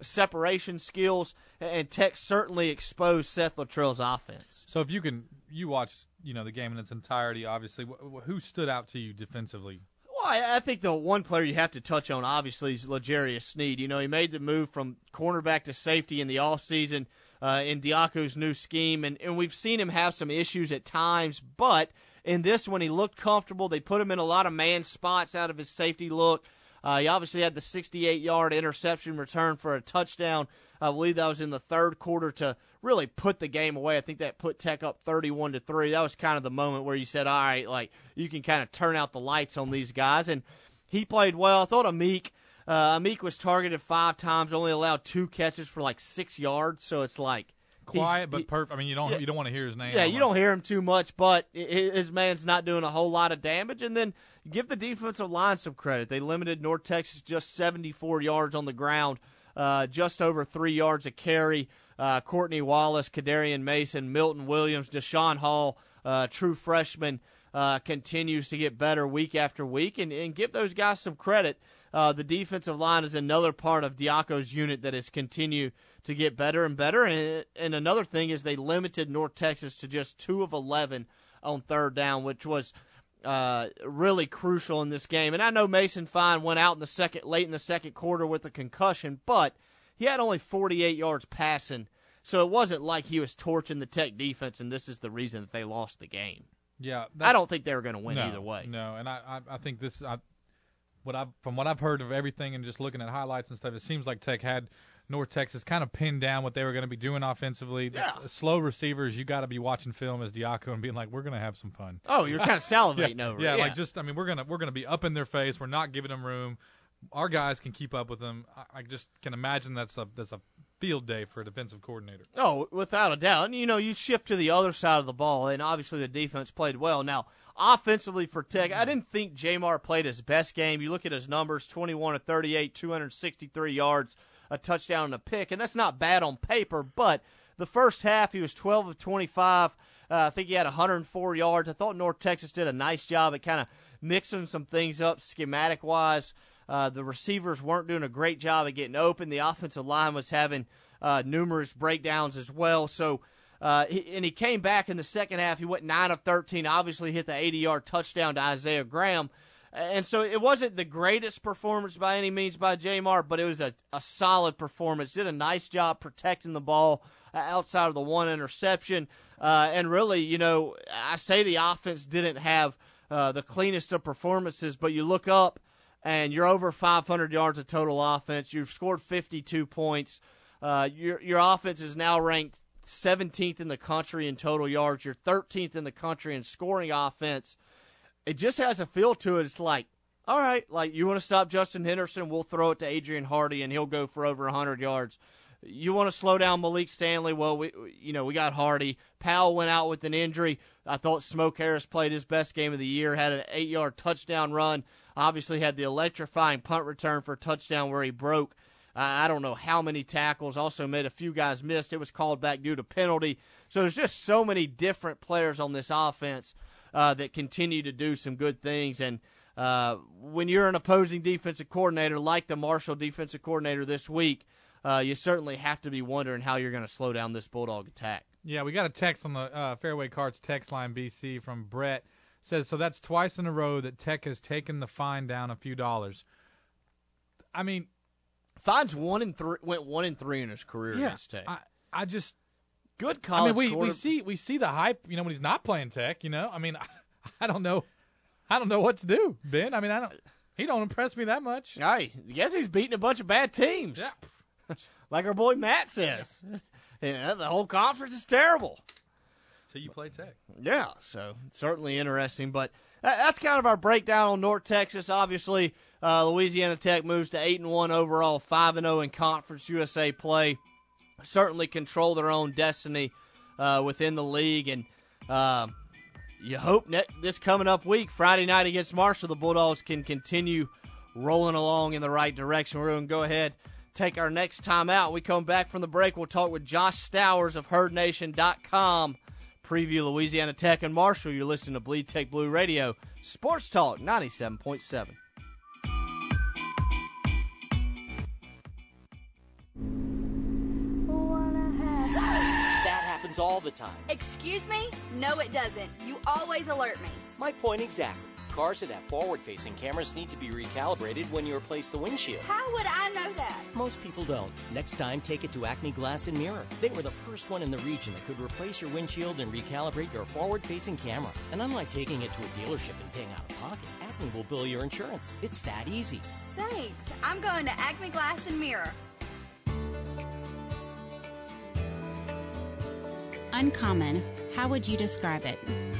separation skills, and Tech certainly exposed Seth Littrell's offense.
So if you can, you watch, you know, the game in its entirety. Obviously, Wh- wh- who stood out to you defensively?
Well, I, I think the one player you have to touch on, obviously, is L'Jarius Sneed. You know, he made the move from cornerback to safety in the offseason uh, in Diaco's new scheme, and, and we've seen him have some issues at times, but in this one, he looked comfortable. They put him in a lot of man spots out of his safety look. Uh, he obviously had the 68 yard interception return for a touchdown. I believe that was in the third quarter to really put the game away. I think that put Tech up 31 to 3. That was kind of the moment where you said, all right, like you can kind of turn out the lights on these guys. And he played well. I thought Amik, Uh, Amik was targeted five times, only allowed two catches for like six yards. So it's like
Quiet but perfect. I mean, you don't
Yeah.
you don't want to hear his name.
yeah, you don't hear him too much, but his man's not doing a whole lot of damage. And then give the defensive line some credit. They limited North Texas just 74 yards on the ground, uh, just over three yards a carry. Uh, Courtney Wallace, Kadarian Mason, Milton Williams, Deshaun Hall, uh, true freshman, uh, continues to get better week after week. And, and give those guys some credit. Uh, the defensive line is another part of Diaco's unit that has continued to get better and better. And, and another thing is they limited North Texas to just two of 11 on third down, which was uh, really crucial in this game. And I know Mason Fine went out in the second, late in the second quarter with a concussion, but he had only 48 yards passing. So it wasn't like he was torching the Tech defense, and this is the reason that they lost the game.
Yeah,
I don't think they were going to win
no,
either way.
No, and I, I, I think this, I, what I, from what I've heard of everything and just looking at highlights and stuff, it seems like Tech had North Texas kind of pinned down what they were going to be doing offensively.
Yeah.
Slow receivers, you got to be watching film as Diaco and being like, we're going to have some fun.
Oh, you're kind of salivating [LAUGHS]
yeah,
over
yeah,
it. Yeah,
like just, I mean, we're gonna we're gonna be up in their face. We're not giving them room. Our guys can keep up with them. I, I just can imagine that's a that's a field day for a defensive coordinator.
Oh, without a doubt. And you know, you shift to the other side of the ball, and obviously the defense played well. Now, offensively for Tech, I didn't think J'Mar played his best game. You look at his numbers 21 to 38, 263 yards, a touchdown, and a pick, and that's not bad on paper, but the first half, he was 12 of 25. Uh, I think he had 104 yards. I thought North Texas did a nice job at kind of mixing some things up schematic wise. Uh, the receivers weren't doing a great job at getting open. The offensive line was having uh, numerous breakdowns as well. So, uh, he, and he came back in the second half. He went nine of thirteen. Obviously, hit the eighty-yard touchdown to Isaiah Graham. And so it wasn't the greatest performance by any means by J'Mar, but it was a, a solid performance. Did a nice job protecting the ball uh, outside of the one interception. Uh, and really, you know, I say the offense didn't have uh, the cleanest of performances, but you look up and you're over 500 yards of total offense. You've scored 52 points. Uh, your your offense is now ranked 17th in the country in total yards. You're 13th in the country in scoring offense. It just has a feel to it. It's like, all right, like you want to stop Justin Henderson, we'll throw it to Adrian Hardy and he'll go for over 100 yards. You want to slow down Malik Stanley? Well, we you know we got Hardy. Powell went out with an injury. I thought Smoke Harris played his best game of the year. Had an eight-yard touchdown run. Obviously had the electrifying punt return for a touchdown where he broke. Uh, I don't know how many tackles. Also made a few guys missed. It was called back due to penalty. So there's just so many different players on this offense uh, that continue to do some good things. And uh, when you're an opposing defensive coordinator like the Marshall defensive coordinator this week, uh, you certainly have to be wondering how you're going to slow down this Bulldog attack.
Yeah, we got a text on the uh, Fairway Carts text line BC from Brett. Says so that's twice in a row that Tech has taken the fine down a few dollars. I mean,
Fine's one and three went one and three in his career
yeah,
against Tech.
I, I just
Good college.
I mean, we, we see we see the hype. You know, when he's not playing Tech. You know, I mean, I, [LAUGHS] I don't know, I don't know what to do, Ben. I mean, I don't. He don't impress me that much.
I guess he's beating a bunch of bad teams.
Yeah. [LAUGHS]
like our boy Matt says. [LAUGHS] Yeah, the whole conference is terrible.
So you play Tech.
Yeah, so certainly interesting. But that's kind of our breakdown on North Texas. Obviously, uh, Louisiana Tech moves to eight and one overall, five and zero in Conference USA play. Certainly control their own destiny uh, within the league, and uh, you hope this coming up week, Friday night against Marshall, the Bulldogs can continue rolling along in the right direction. We're going to go ahead take our next time out. We come back from the break. We'll talk with Josh Stowers of HerdNation.com. Preview Louisiana Tech and Marshall. You're listening to Bleed Tech Blue Radio, Sports Talk 97.7.
happens all the time.
Excuse me? No, it doesn't. You always alert me.
My point exactly. Cars that have forward facing cameras need to be recalibrated when you replace the windshield.
How would I know that?
Most people don't. Next time, take it to Acme Glass and Mirror. They were the first one in the region that could replace your windshield and recalibrate your forward facing camera. And unlike taking it to a dealership and paying out of pocket, Acme will bill your insurance. It's that easy.
Thanks. I'm going to Acme Glass and Mirror.
Uncommon. How would you describe it?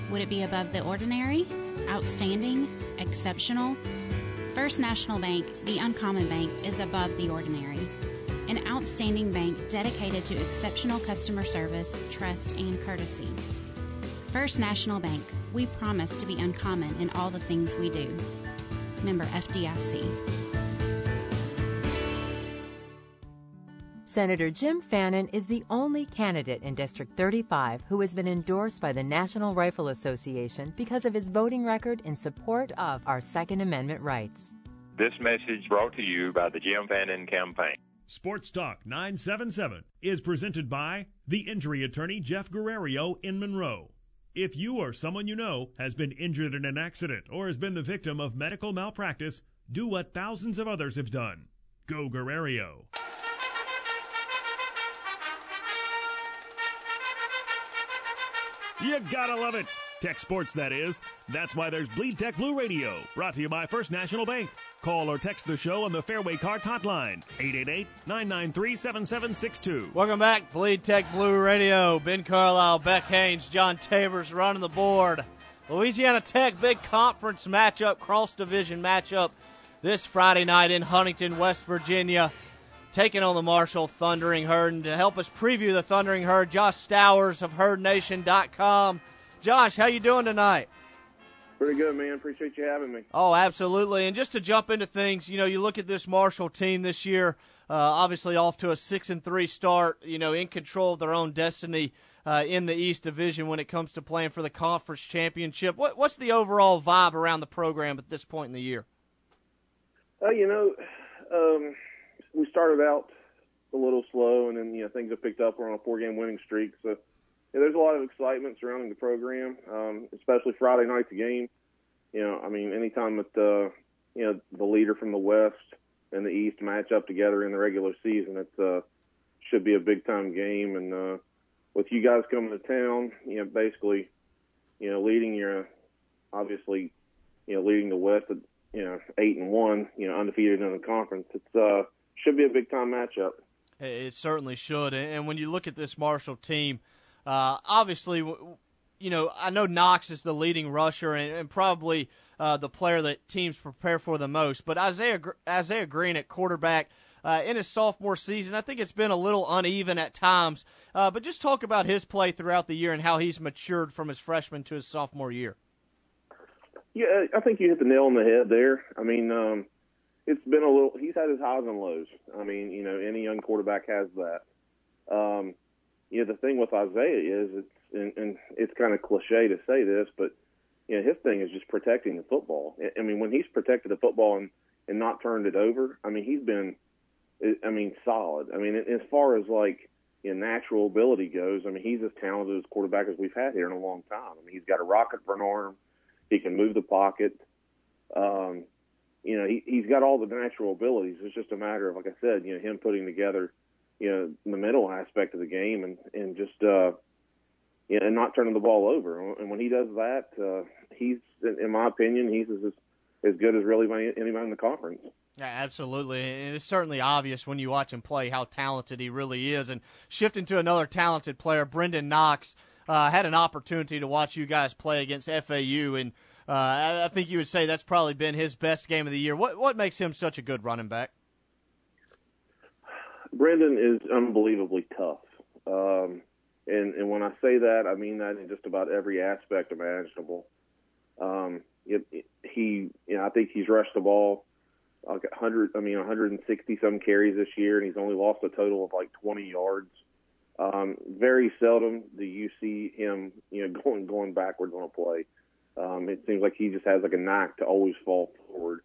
Would it be above the ordinary? Outstanding? Exceptional? First National Bank, the uncommon bank, is above the ordinary. An outstanding bank dedicated to exceptional customer service, trust, and courtesy. First National Bank, we promise to be uncommon in all the things we do. Member FDIC.
Senator Jim Fannin is the only candidate in District 35 who has been endorsed by the National Rifle Association because of his voting record in support of our Second Amendment rights.
This message brought to you by the Jim Fannin campaign.
Sports Talk 977 is presented by the injury attorney Jeff Guerrero in Monroe. If you or someone you know has been injured in an accident or has been the victim of medical malpractice, do what thousands of others have done. Go Guerrero. You gotta love it. Tech sports, that is. That's why there's Bleed Tech Blue Radio, brought to you by First National Bank. Call or text the show on the Fairway Carts hotline, 888-993-7762.
Welcome back, Bleed Tech Blue Radio. Ben Carlisle, Beck Haynes, John Tabers running the board. Louisiana Tech big conference matchup, cross division matchup this Friday night in Huntington, West Virginia. Taking on the Marshall Thundering Herd. And to help us preview the Thundering Herd, Josh Stowers of HerdNation.com. Josh, how you doing tonight?
Pretty good, man. Appreciate you having me.
Oh, absolutely. And just to jump into things, you know, you look at this Marshall team this year, uh, obviously off to a six and three start, you know, in control of their own destiny uh, in the East Division when it comes to playing for the conference championship. What, what's the overall vibe around the program at this point in the year?
Uh, you know, um, we started out a little slow, and then you know things have picked up. We're on a four-game winning streak, so yeah, there's a lot of excitement surrounding the program, um, especially Friday night's game. You know, I mean, anytime that uh, you know the leader from the West and the East match up together in the regular season, it uh, should be a big time game. And uh, with you guys coming to town, you know, basically, you know, leading your obviously, you know, leading the West at you know eight and one, you know, undefeated in the conference. It's uh, should be a big time matchup.
It certainly should. And when you look at this Marshall team, uh, obviously, you know, I know Knox is the leading rusher and, and probably uh, the player that teams prepare for the most. But Isaiah Isaiah Green at quarterback. Uh, in his sophomore season, I think it's been a little uneven at times. Uh, but just talk about his play throughout the year and how he's matured from his freshman to his sophomore year.
Yeah, I think you hit the nail on the head there. I mean, um, it's been a little. He's had his highs and lows. I mean, you know, any young quarterback has that. Um, you know, the thing with Isaiah is it's and, and it's kind of cliche to say this, but you know, his thing is just protecting the football. I mean, when he's protected the football and and not turned it over, I mean, he's been, I mean, solid. I mean, as far as like you know, natural ability goes, I mean, he's as talented as quarterback as we've had here in a long time. I mean, he's got a rocket for an arm. He can move the pocket. Um, you know, he, he's got all the natural abilities. It's just a matter of, like I said, you know, him putting together, you know, the mental aspect of the game and, and just, uh, you know, and not turning the ball over. And when he does that, uh, he's, in my opinion, he's as, as good as really anybody in the conference.
Yeah, absolutely. And it's certainly obvious when you watch him play how talented he really is. And shifting to another talented player, Brenden Knox, uh, had an opportunity to watch you guys play against FAU, and uh, I, I, think you would say that's probably been his best game of the year. What what makes him such a good running back?
Brenden is unbelievably tough, um, and and when I say that, I mean that in just about every aspect imaginable. Um, it, it, he, you know, I think he's rushed the ball like 100, I mean 160 some carries this year, and he's only lost a total of like 20 yards. Um, very seldom do you see him, you know, [LAUGHS] going going backwards on a play. Um, it seems like he just has like a knack to always fall forward,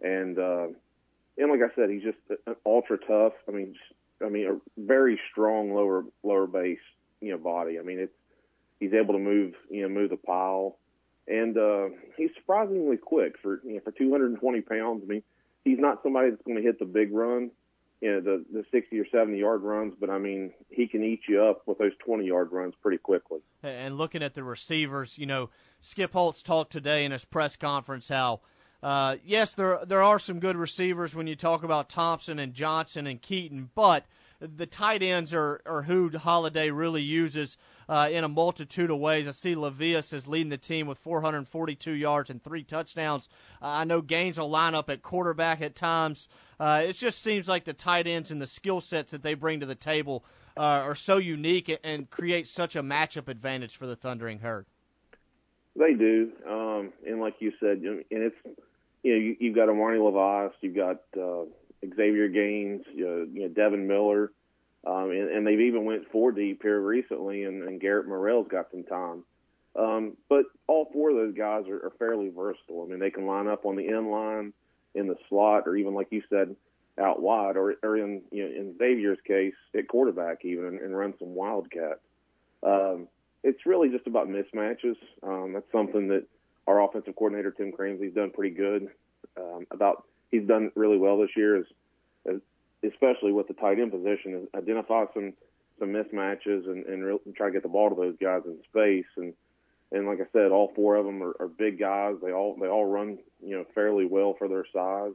and uh, and like I said, he's just ultra tough. I mean, I mean, a very strong lower lower base, you know, body. I mean, it's he's able to move, you know, move the pile, and uh, he's surprisingly quick for you know for 220 pounds. I mean, he's not somebody that's going to hit the big run, you know, the the 60 or 70 yard runs, but I mean, he can eat you up with those 20 yard runs pretty quickly.
And looking at the receivers, you know, Skip Holtz talked today in his press conference how. Uh, yes, there there are some good receivers when you talk about Thompson and Johnson and Keaton, but the tight ends are, are who Holliday really uses uh, in a multitude of ways. I see Levias is leading the team with 442 yards and three touchdowns. Uh, I know Gaines will line up at quarterback at times. Uh, it just seems like the tight ends and the skill sets that they bring to the table uh, are so unique and create such a matchup advantage for the Thundering Herd.
They do, um, and like you said, and it's you know you, you've got Armani Levias, you've got uh, Xavier Gaines, you know, you know Devin Miller, um, and, and they've even went four deep here recently, and, and Garrett Morrell's got some time. Um, but all four of those guys are, are fairly versatile. I mean, they can line up on the end line, in the slot, or even like you said, out wide, or, or in you know, in Xavier's case at quarterback even, and, and run some wildcat. Um, it's really just about mismatches. Um, that's something that our offensive coordinator Tim Cramsey's done pretty good um, about. He's done really well this year, is, is especially with the tight end position, is identify some some mismatches and, and really try to get the ball to those guys in space. And and like I said, all four of them are, are big guys. They all they all run you know fairly well for their size.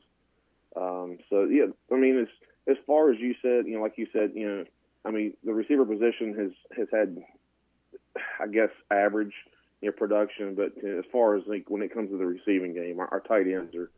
Um, so yeah, I mean, as as far as you said, you know, like you said, you know, I mean, the receiver position has has had, I guess, average know production, but as far as like when it comes to the receiving game, our, our tight ends are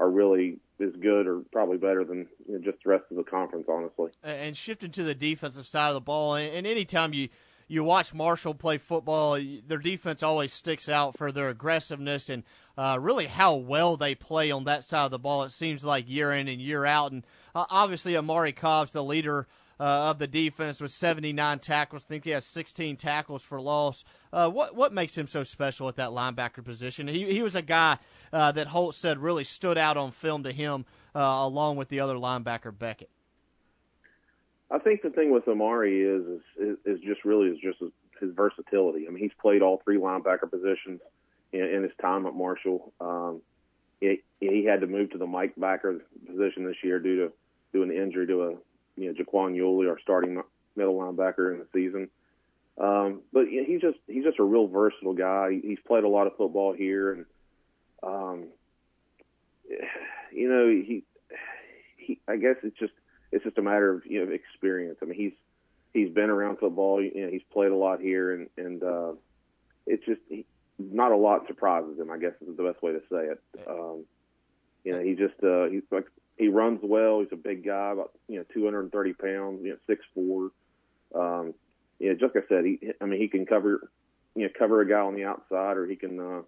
are really as good or probably better than you know, just the rest of the conference, honestly.
And shifting to the defensive side of the ball, and, and anytime you you watch Marshall play football, their defense always sticks out for their aggressiveness and uh, really how well they play on that side of the ball. It seems like year in and year out. And uh, obviously, Omari Cobb's the leader uh, of the defense with 79 tackles. I think he has 16 tackles for loss. Uh, what what makes him so special at that linebacker position? He he was a guy uh, that Holtz said really stood out on film to him, uh, along with the other linebacker Beckett.
I think the thing with Omari is is, is just really is just his, his versatility. I mean, he's played all three linebacker positions in, in his time at Marshall. Um, he, he had to move to the Mike backer position this year due to due an injury to a you know Jaquan Yulee, our starting middle linebacker in the season. Um, but he's just he's just a real versatile guy. He's played a lot of football here, and um, you know he he I guess it's just it's just a matter of you know experience. I mean, he's he's been around football. You know, he's played a lot here, and and uh, it's just he, not a lot surprises him. I guess is the best way to say it. Um, you know, he just uh, he's like he runs well. He's a big guy, about you know 230 pounds, you know six four. Um, yeah, just like I said, he I mean he can cover you know cover a guy on the outside, or he can. Uh,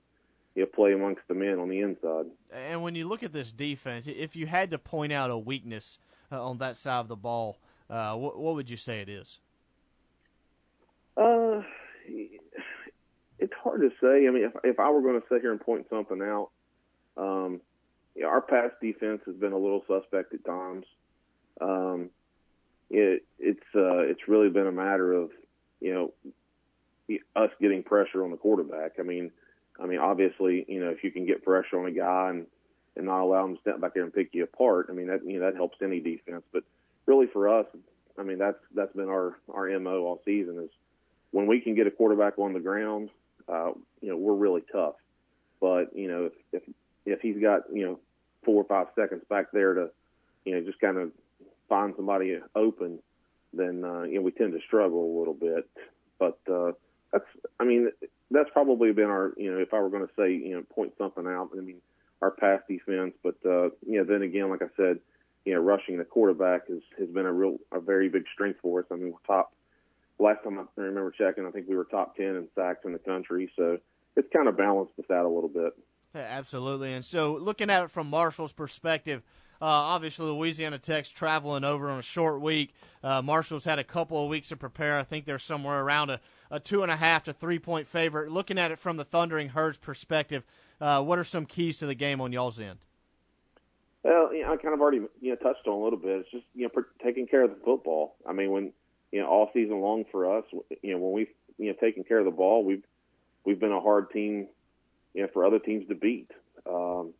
you know, play amongst the men on the inside.
And when you look at this defense, if you had to point out a weakness uh, on that side of the ball, uh, what, what, would you say it is?
Uh, it's hard to say. I mean, if if I were going to sit here and point something out, yeah, our pass defense has been a little suspect at times. Um, it it's uh, it's really been a matter of you know us getting pressure on the quarterback. I mean, I mean, obviously, you know, if you can get pressure on a guy and and not allow him to step back there and pick you apart. I mean, that you know that helps any defense. But really, for us, I mean, that's that's been our our mo all season is when we can get a quarterback on the ground, uh, you know, we're really tough. But you know, if if if he's got you know four or five seconds back there to you know just kind of find somebody open, then uh, you know we tend to struggle a little bit. But uh, that's I mean that's probably been our you know if I were going to say you know point something out. I mean our pass defense. But uh, you know, then again, like I said, you know, rushing the quarterback has has been a real a very big strength for us. I mean, we're top. Last time I remember checking, I think we were top ten in sacks in the country. So it's kind of balanced with that a little bit.
Yeah, absolutely. And so, looking at it from Marshall's perspective, uh, obviously Louisiana Tech's traveling over on a short week. Uh, Marshall's had a couple of weeks to prepare. I think they're somewhere around a, a two and a half to three point favorite. Looking at it from the Thundering Herds perspective, uh, what are some keys to the game on y'all's end?
Well, you know, I kind of already you know touched on a little bit. It's just you know taking care of the football. I mean, when you know all season long for us, you know when we've you know taken care of the ball, we've we've been a hard team, you know, for other teams to beat. Um,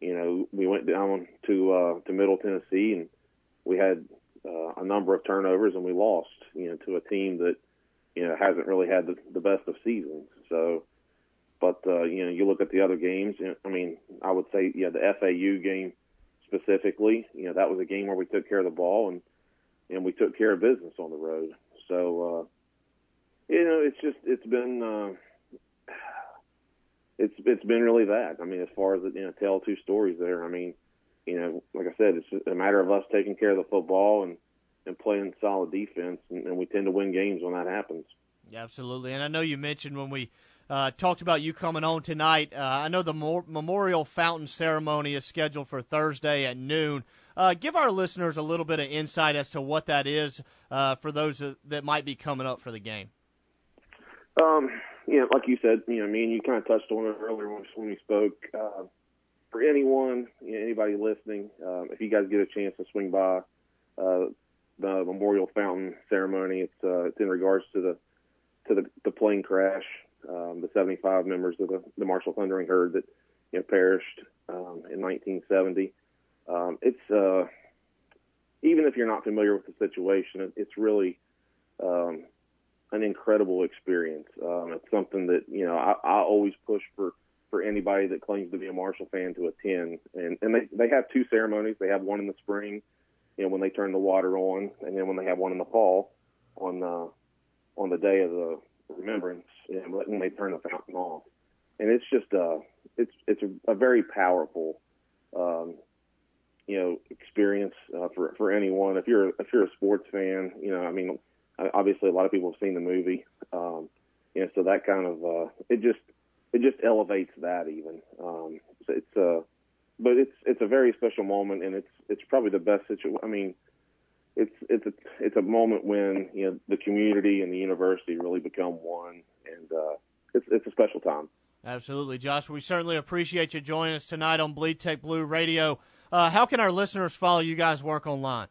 you know, we went down to uh, to Middle Tennessee and we had uh, a number of turnovers and we lost. You know, to a team that you know hasn't really had the, the best of seasons. So but uh, you know, you look at the other games. I mean, I would say, yeah, the FAU game specifically. You know, that was a game where we took care of the ball, and and we took care of business on the road. So, uh, you know, it's just it's been uh, it's it's been really that. I mean, as far as you know, tell two stories there. I mean, you know, like I said, it's a matter of us taking care of the football and and playing solid defense, and, and we tend to win games when that happens.
Yeah, absolutely. And I know you mentioned when we uh, talked about you coming on tonight. Uh, I know the Mo- memorial fountain ceremony is scheduled for Thursday at noon. Uh, give our listeners a little bit of insight as to what that is uh, for those that might be coming up for the game.
Um, you know, like you said, you know, me and you kind of touched on it earlier when, when we spoke. Uh, for anyone, you know, anybody listening, um, if you guys get a chance to swing by uh, the memorial fountain ceremony, it's uh, it's in regards to the to the, the plane crash, um, the 75 members of the, the Marshall Thundering Herd that you know perished um, in 1970. Um, it's uh, even if you're not familiar with the situation, it, it's really um, an incredible experience. Um, it's something that you know I, I always push for for anybody that claims to be a Marshall fan to attend. And and they they have two ceremonies. They have one in the spring, you know, when they turn the water on, and then when they have one in the fall on uh, on the day of the remembrance, you know, when they turn the fountain off. And it's just uh it's it's a, a very powerful um, you know experience uh, for for anyone. If you're if you're a sports fan, you know, I mean, obviously a lot of people have seen the movie. Um, you know, so that kind of uh, it just it just elevates that even. Um, so it's uh, but it's it's a very special moment, and it's it's probably the best situation. I mean, it's it's a it's a moment when you know the community and the university really become one, and uh, it's it's a special time.
Absolutely, Josh. We certainly appreciate you joining us tonight on Bleed Tech Blue Radio. Uh, how can our listeners follow you guys work online?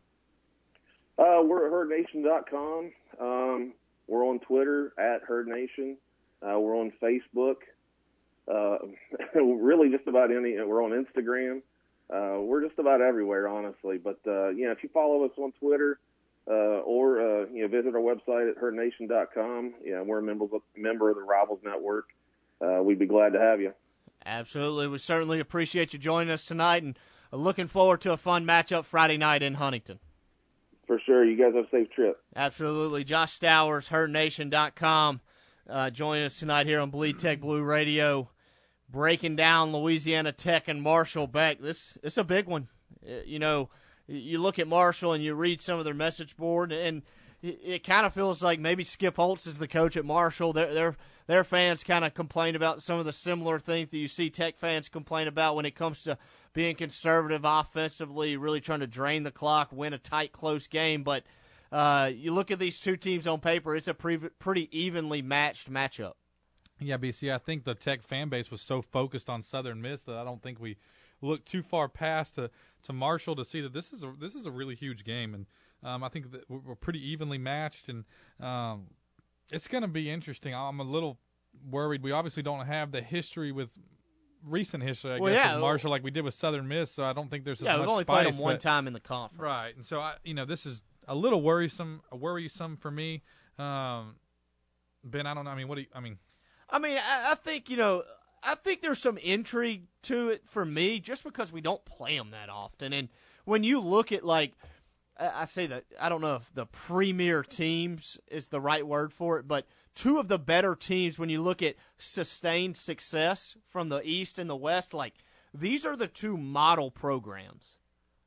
Uh, we're at herdnation.com. Um, we're on Twitter at Herd Nation. Uh, we're on Facebook. Uh, [LAUGHS] really, just about any. We're on Instagram. Uh, we're just about everywhere, honestly. But uh, you know, if you follow us on Twitter uh, or uh, you know visit our website at herdnation.com, yeah, we're a member of, member of the Rivals Network. Uh, we'd be glad to have you.
Absolutely, we certainly appreciate you joining us tonight, and looking forward to a fun matchup Friday night in Huntington.
For sure. You guys have a safe trip.
Absolutely. Josh Stowers, HerdNation.com, uh, joining us tonight here on Bleed Tech Blue Radio, breaking down Louisiana Tech and Marshall Beck. This it's a big one. Uh, you know, you look at Marshall and you read some of their message board, and it, it kind of feels like maybe Skip Holtz is the coach at Marshall. Their their their fans kind of complain about some of the similar things that you see Tech fans complain about when it comes to being conservative offensively, really trying to drain the clock, win a tight, close game. But uh, you look at these two teams on paper; it's a pre- pretty evenly matched matchup.
Yeah, BC. I think the Tech fan base was so focused on Southern Miss that I don't think we looked too far past to, to Marshall to see that this is a, this is a really huge game, and um, I think that we're pretty evenly matched, and um, it's going to be interesting. I'm a little worried. We obviously don't have the history with recent history, I
well,
guess,
yeah.
with Marshall like we did with Southern Miss. So I don't think there's as
yeah,
much
we've only
spice,
played them one
but-
time in the conference,
right? And so I, you know, this is a little worrisome, worrisome for me. Um, ben, I don't know. I mean, what do you? I mean,
I mean, I, I think you know, I think there's some intrigue to it for me, just because we don't play them that often. And when you look at like, I I say that I don't know if the premier teams is the right word for it, but two of the better teams when you look at sustained success from the East and the West, like these are the two model programs.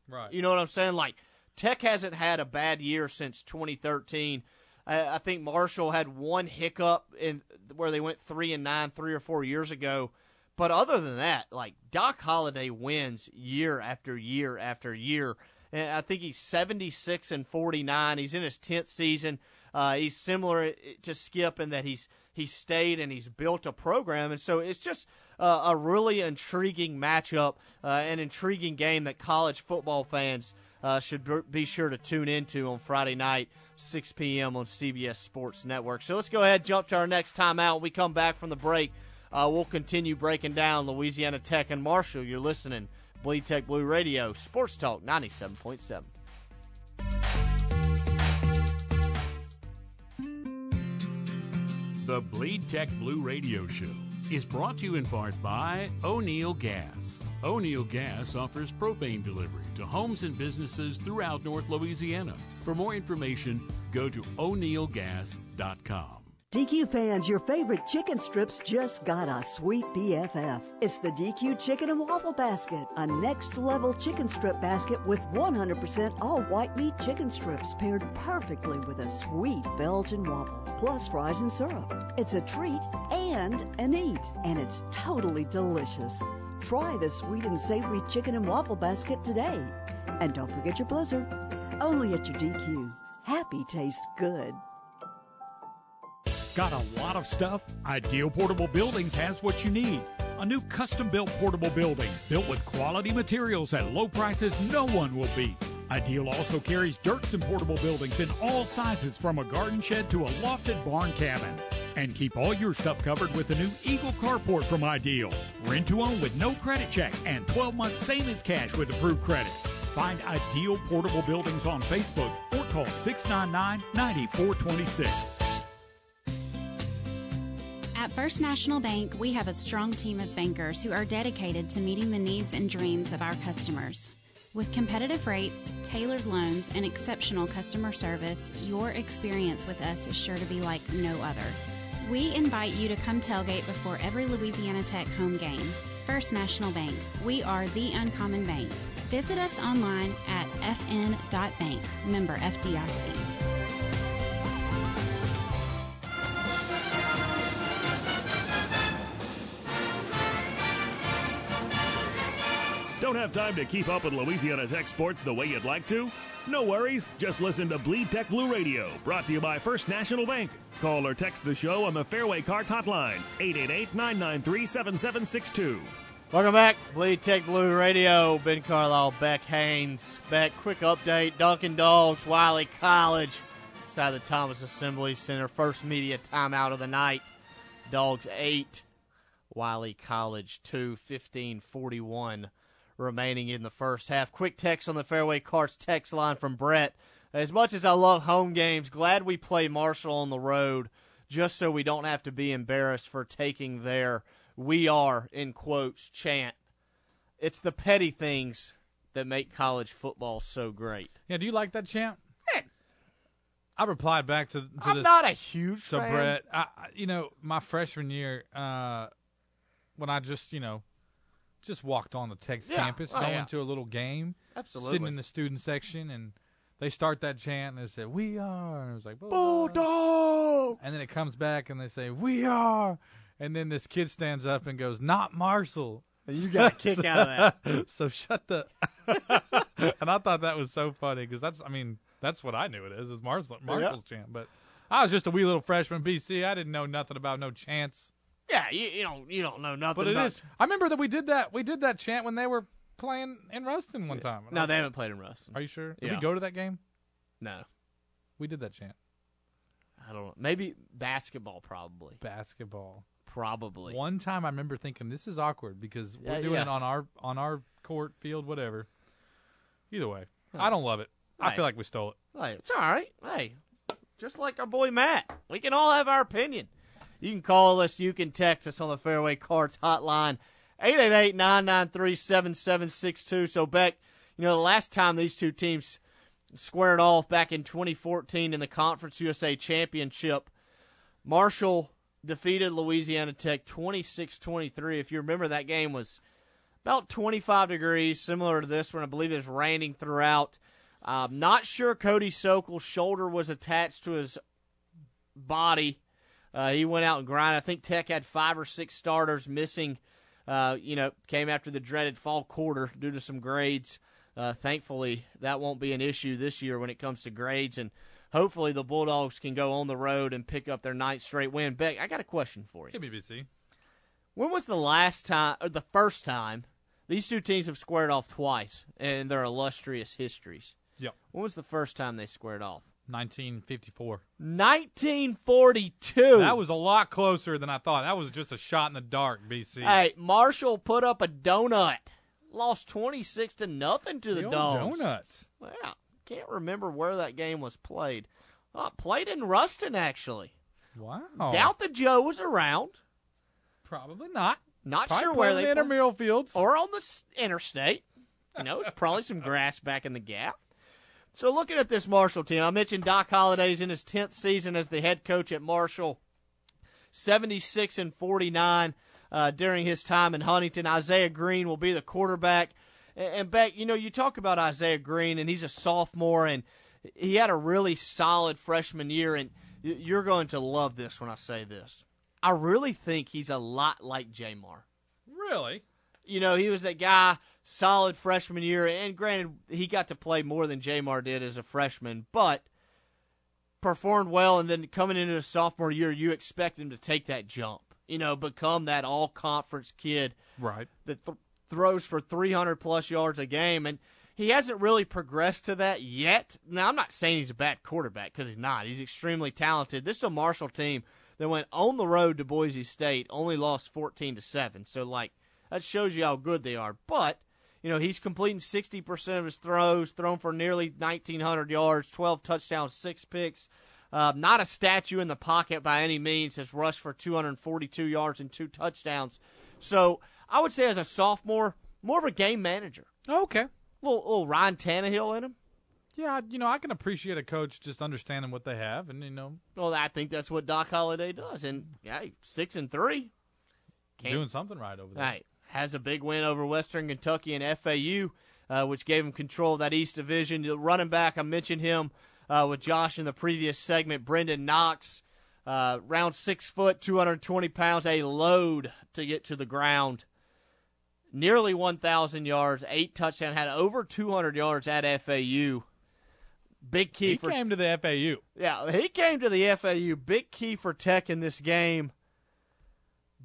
right?
You know what I'm saying? Like Tech hasn't had a bad year since 2013. I, I think Marshall had one hiccup in where they went three and nine three or four years ago. But other than that, like Doc Holliday wins year after year after year. And I think he's 76 and 49. He's in his 10th season. Uh, he's similar to Skip in that he's he stayed and he's built a program, and so it's just uh, a really intriguing matchup, uh, an intriguing game that college football fans uh, should be sure to tune into on Friday night, 6 p.m. on CBS Sports Network. So let's go ahead, jump to our next timeout. When we come back from the break, uh, we'll continue breaking down Louisiana Tech and Marshall. You're listening, Bleed Tech Blue Radio, Sports Talk 97.7.
The Bleed Tech Blue Radio Show is brought to you in part by O'Neill Gas. O'Neill Gas offers propane delivery to homes and businesses throughout North Louisiana. For more information, go to o'neillgas.com.
DQ fans, your favorite chicken strips just got a sweet BFF. It's the DQ Chicken and Waffle Basket, a next level chicken strip basket with 100% all white meat chicken strips paired perfectly with a sweet Belgian waffle, plus fries and syrup. It's a treat and an eat, and it's totally delicious. Try the sweet and savory chicken and waffle basket today. And don't forget your blizzard. Only at your DQ. Happy tastes good.
Got a lot of stuff? Ideal Portable Buildings has what you need. A new custom built portable building built with quality materials at low prices no one will beat. Ideal also carries Derksen portable buildings in all sizes from a garden shed to a lofted barn cabin. And keep all your stuff covered with the new Eagle carport from Ideal. Rent to own with no credit check and 12 months same as cash with approved credit. Find Ideal Portable Buildings on Facebook or call 699 9426.
At First National Bank, we have a strong team of bankers who are dedicated to meeting the needs and dreams of our customers. With competitive rates, tailored loans, and exceptional customer service, your experience with us is sure to be like no other. We invite you to come tailgate before every Louisiana Tech home game. First National Bank, we are the uncommon bank. Visit us online at fn.bank, member FDIC.
Don't have time to keep up with Louisiana Tech sports the way you'd like to? No worries. Just listen to Bleed Tech Blue Radio, brought to you by First National Bank. Call or text the show on the Fairway Carts Hotline, 888-993-7762.
Welcome back, Bleed Tech Blue Radio. Ben Carlisle, Beck Haynes. Beck, quick update. Dunkin' Dogs, Wiley College, inside the Thomas Assembly Center. First media timeout of the night. Dogs 8, Wiley College 2, 15-41 remaining in the first half. Quick text on the Fairway Carts text line from Brett. As much as I love home games, glad we play Marshall on the road just so we don't have to be embarrassed for taking their we are in quotes chant. It's the petty things that make college football so great.
Yeah, do you like that chant? I replied back to, to
I'm
this,
not a huge
to
fan.
Brett. I- you know, my freshman year, uh, when I just you know, just walked on the Texas
Yeah.
campus,
Oh,
going
yeah.
to a little game,
Absolutely.
sitting in the student section, and they start that chant and they say "We are," and it was like
Bulldog,
and then it comes back and they say "We are," and then this kid stands up and goes, "Not Marshall."
You got a kick out of
that. [LAUGHS] so shut the. [LAUGHS] and I thought that was so funny because that's, I mean, that's what I knew it is, is Marshall, Marshall's chant. But I was just a wee little freshman BC. I didn't know nothing about no chants.
Yeah, you, you don't you don't know nothing
But it
about
is. I remember that we did that. We did that chant when they were playing in Ruston one time.
No, they haven't played in Ruston.
Are you sure? Did
Yeah.
we go to that game?
No.
We did that chant.
I don't know. Maybe basketball, probably.
Basketball.
Probably.
One time I remember thinking this is awkward because we're
Yeah,
doing
yes.
it on our on our court, field, whatever. Either way, I don't love it. I feel like we stole it.
Hey, it's all right. Hey, just like our boy Matt, we can all have our opinion. You can call us. You can text us on the Fairway Carts hotline, 888-993-7762. So, Beck, you know, the last time these two teams squared off back in 2014 in the Conference USA Championship, Marshall defeated Louisiana Tech 26-23. If you remember, that game was about 25 degrees, similar to this one. I believe it was raining throughout. Um, not sure Cody Sokol's shoulder was attached to his body. Uh, he went out and grind. I think Tech had five or six starters missing. Uh, you know, came after the dreaded fall quarter due to some grades. Uh, thankfully, that won't be an issue this year when it comes to grades, and hopefully the Bulldogs can go on the road and pick up their ninth straight win. Beck, I got a question for you.
Me
When was the last time, or the first time, these two teams have squared off twice in their illustrious histories?
Yep.
When was the first time they squared off?
1954.
1942.
That was a lot closer than I thought. That was just a shot in the dark, BC.
Hey, Marshall put up a donut. Lost 26 to nothing to the,
The
Dogs.
donuts.
Well, can't remember where that game was played. Uh, played in Ruston, actually.
Wow.
Doubt that Joe was around.
Probably not.
Not
Probably
sure where they
in the intramural fields
or on the interstate. You know, it's probably some [LAUGHS] grass back in the gap. So looking at this Marshall team, I mentioned Doc Holliday's in his tenth season as the head coach at Marshall, seventy six and forty nine uh, during his time in Huntington. Isaiah Green will be the quarterback. And, and Beck, you know, you talk about Isaiah Green, and he's a sophomore, and he had a really solid freshman year, and you're going to love this when I say this. I really think he's a lot like J'Mar.
Really?
You know, he was that guy, solid freshman year, and granted, he got to play more than J'Mar did as a freshman, but performed well. And then coming into his sophomore year, you expect him to take that jump. You know, become that all conference kid
Right.
that th- throws for 300 plus yards a game, and he hasn't really progressed to that yet. Now, I'm not saying he's a bad quarterback because he's not. He's extremely talented. This is a Marshall team that went on the road to Boise State, only lost 14 to seven. So, like, that shows you how good they are. But you know, he's completing 60% of his throws, thrown for nearly 1,900 yards, 12 touchdowns, six picks. Uh, not a statue in the pocket by any means. Has rushed for 242 yards and two touchdowns. So I would say, as a sophomore, more of a game manager.
Okay.
Little, little Ryan Tannehill in him.
Yeah, you know, I can appreciate a coach just understanding what they have, and you know,
Well, I think that's what Doc Holliday does. And yeah, six and three. Can't-
doing something right over there.
Right. Has a big win over Western Kentucky and FAU, uh, which gave him control of that East Division. The running back, I mentioned him uh, with Josh in the previous segment. Brenden Knox, uh, round six foot, 220 pounds, a load to get to the ground. Nearly 1,000 yards, eight touchdowns, had over 200 yards at FAU. Big key
He
for
came to the FAU.
yeah, he came to the FAU. Big key for Tech in this game.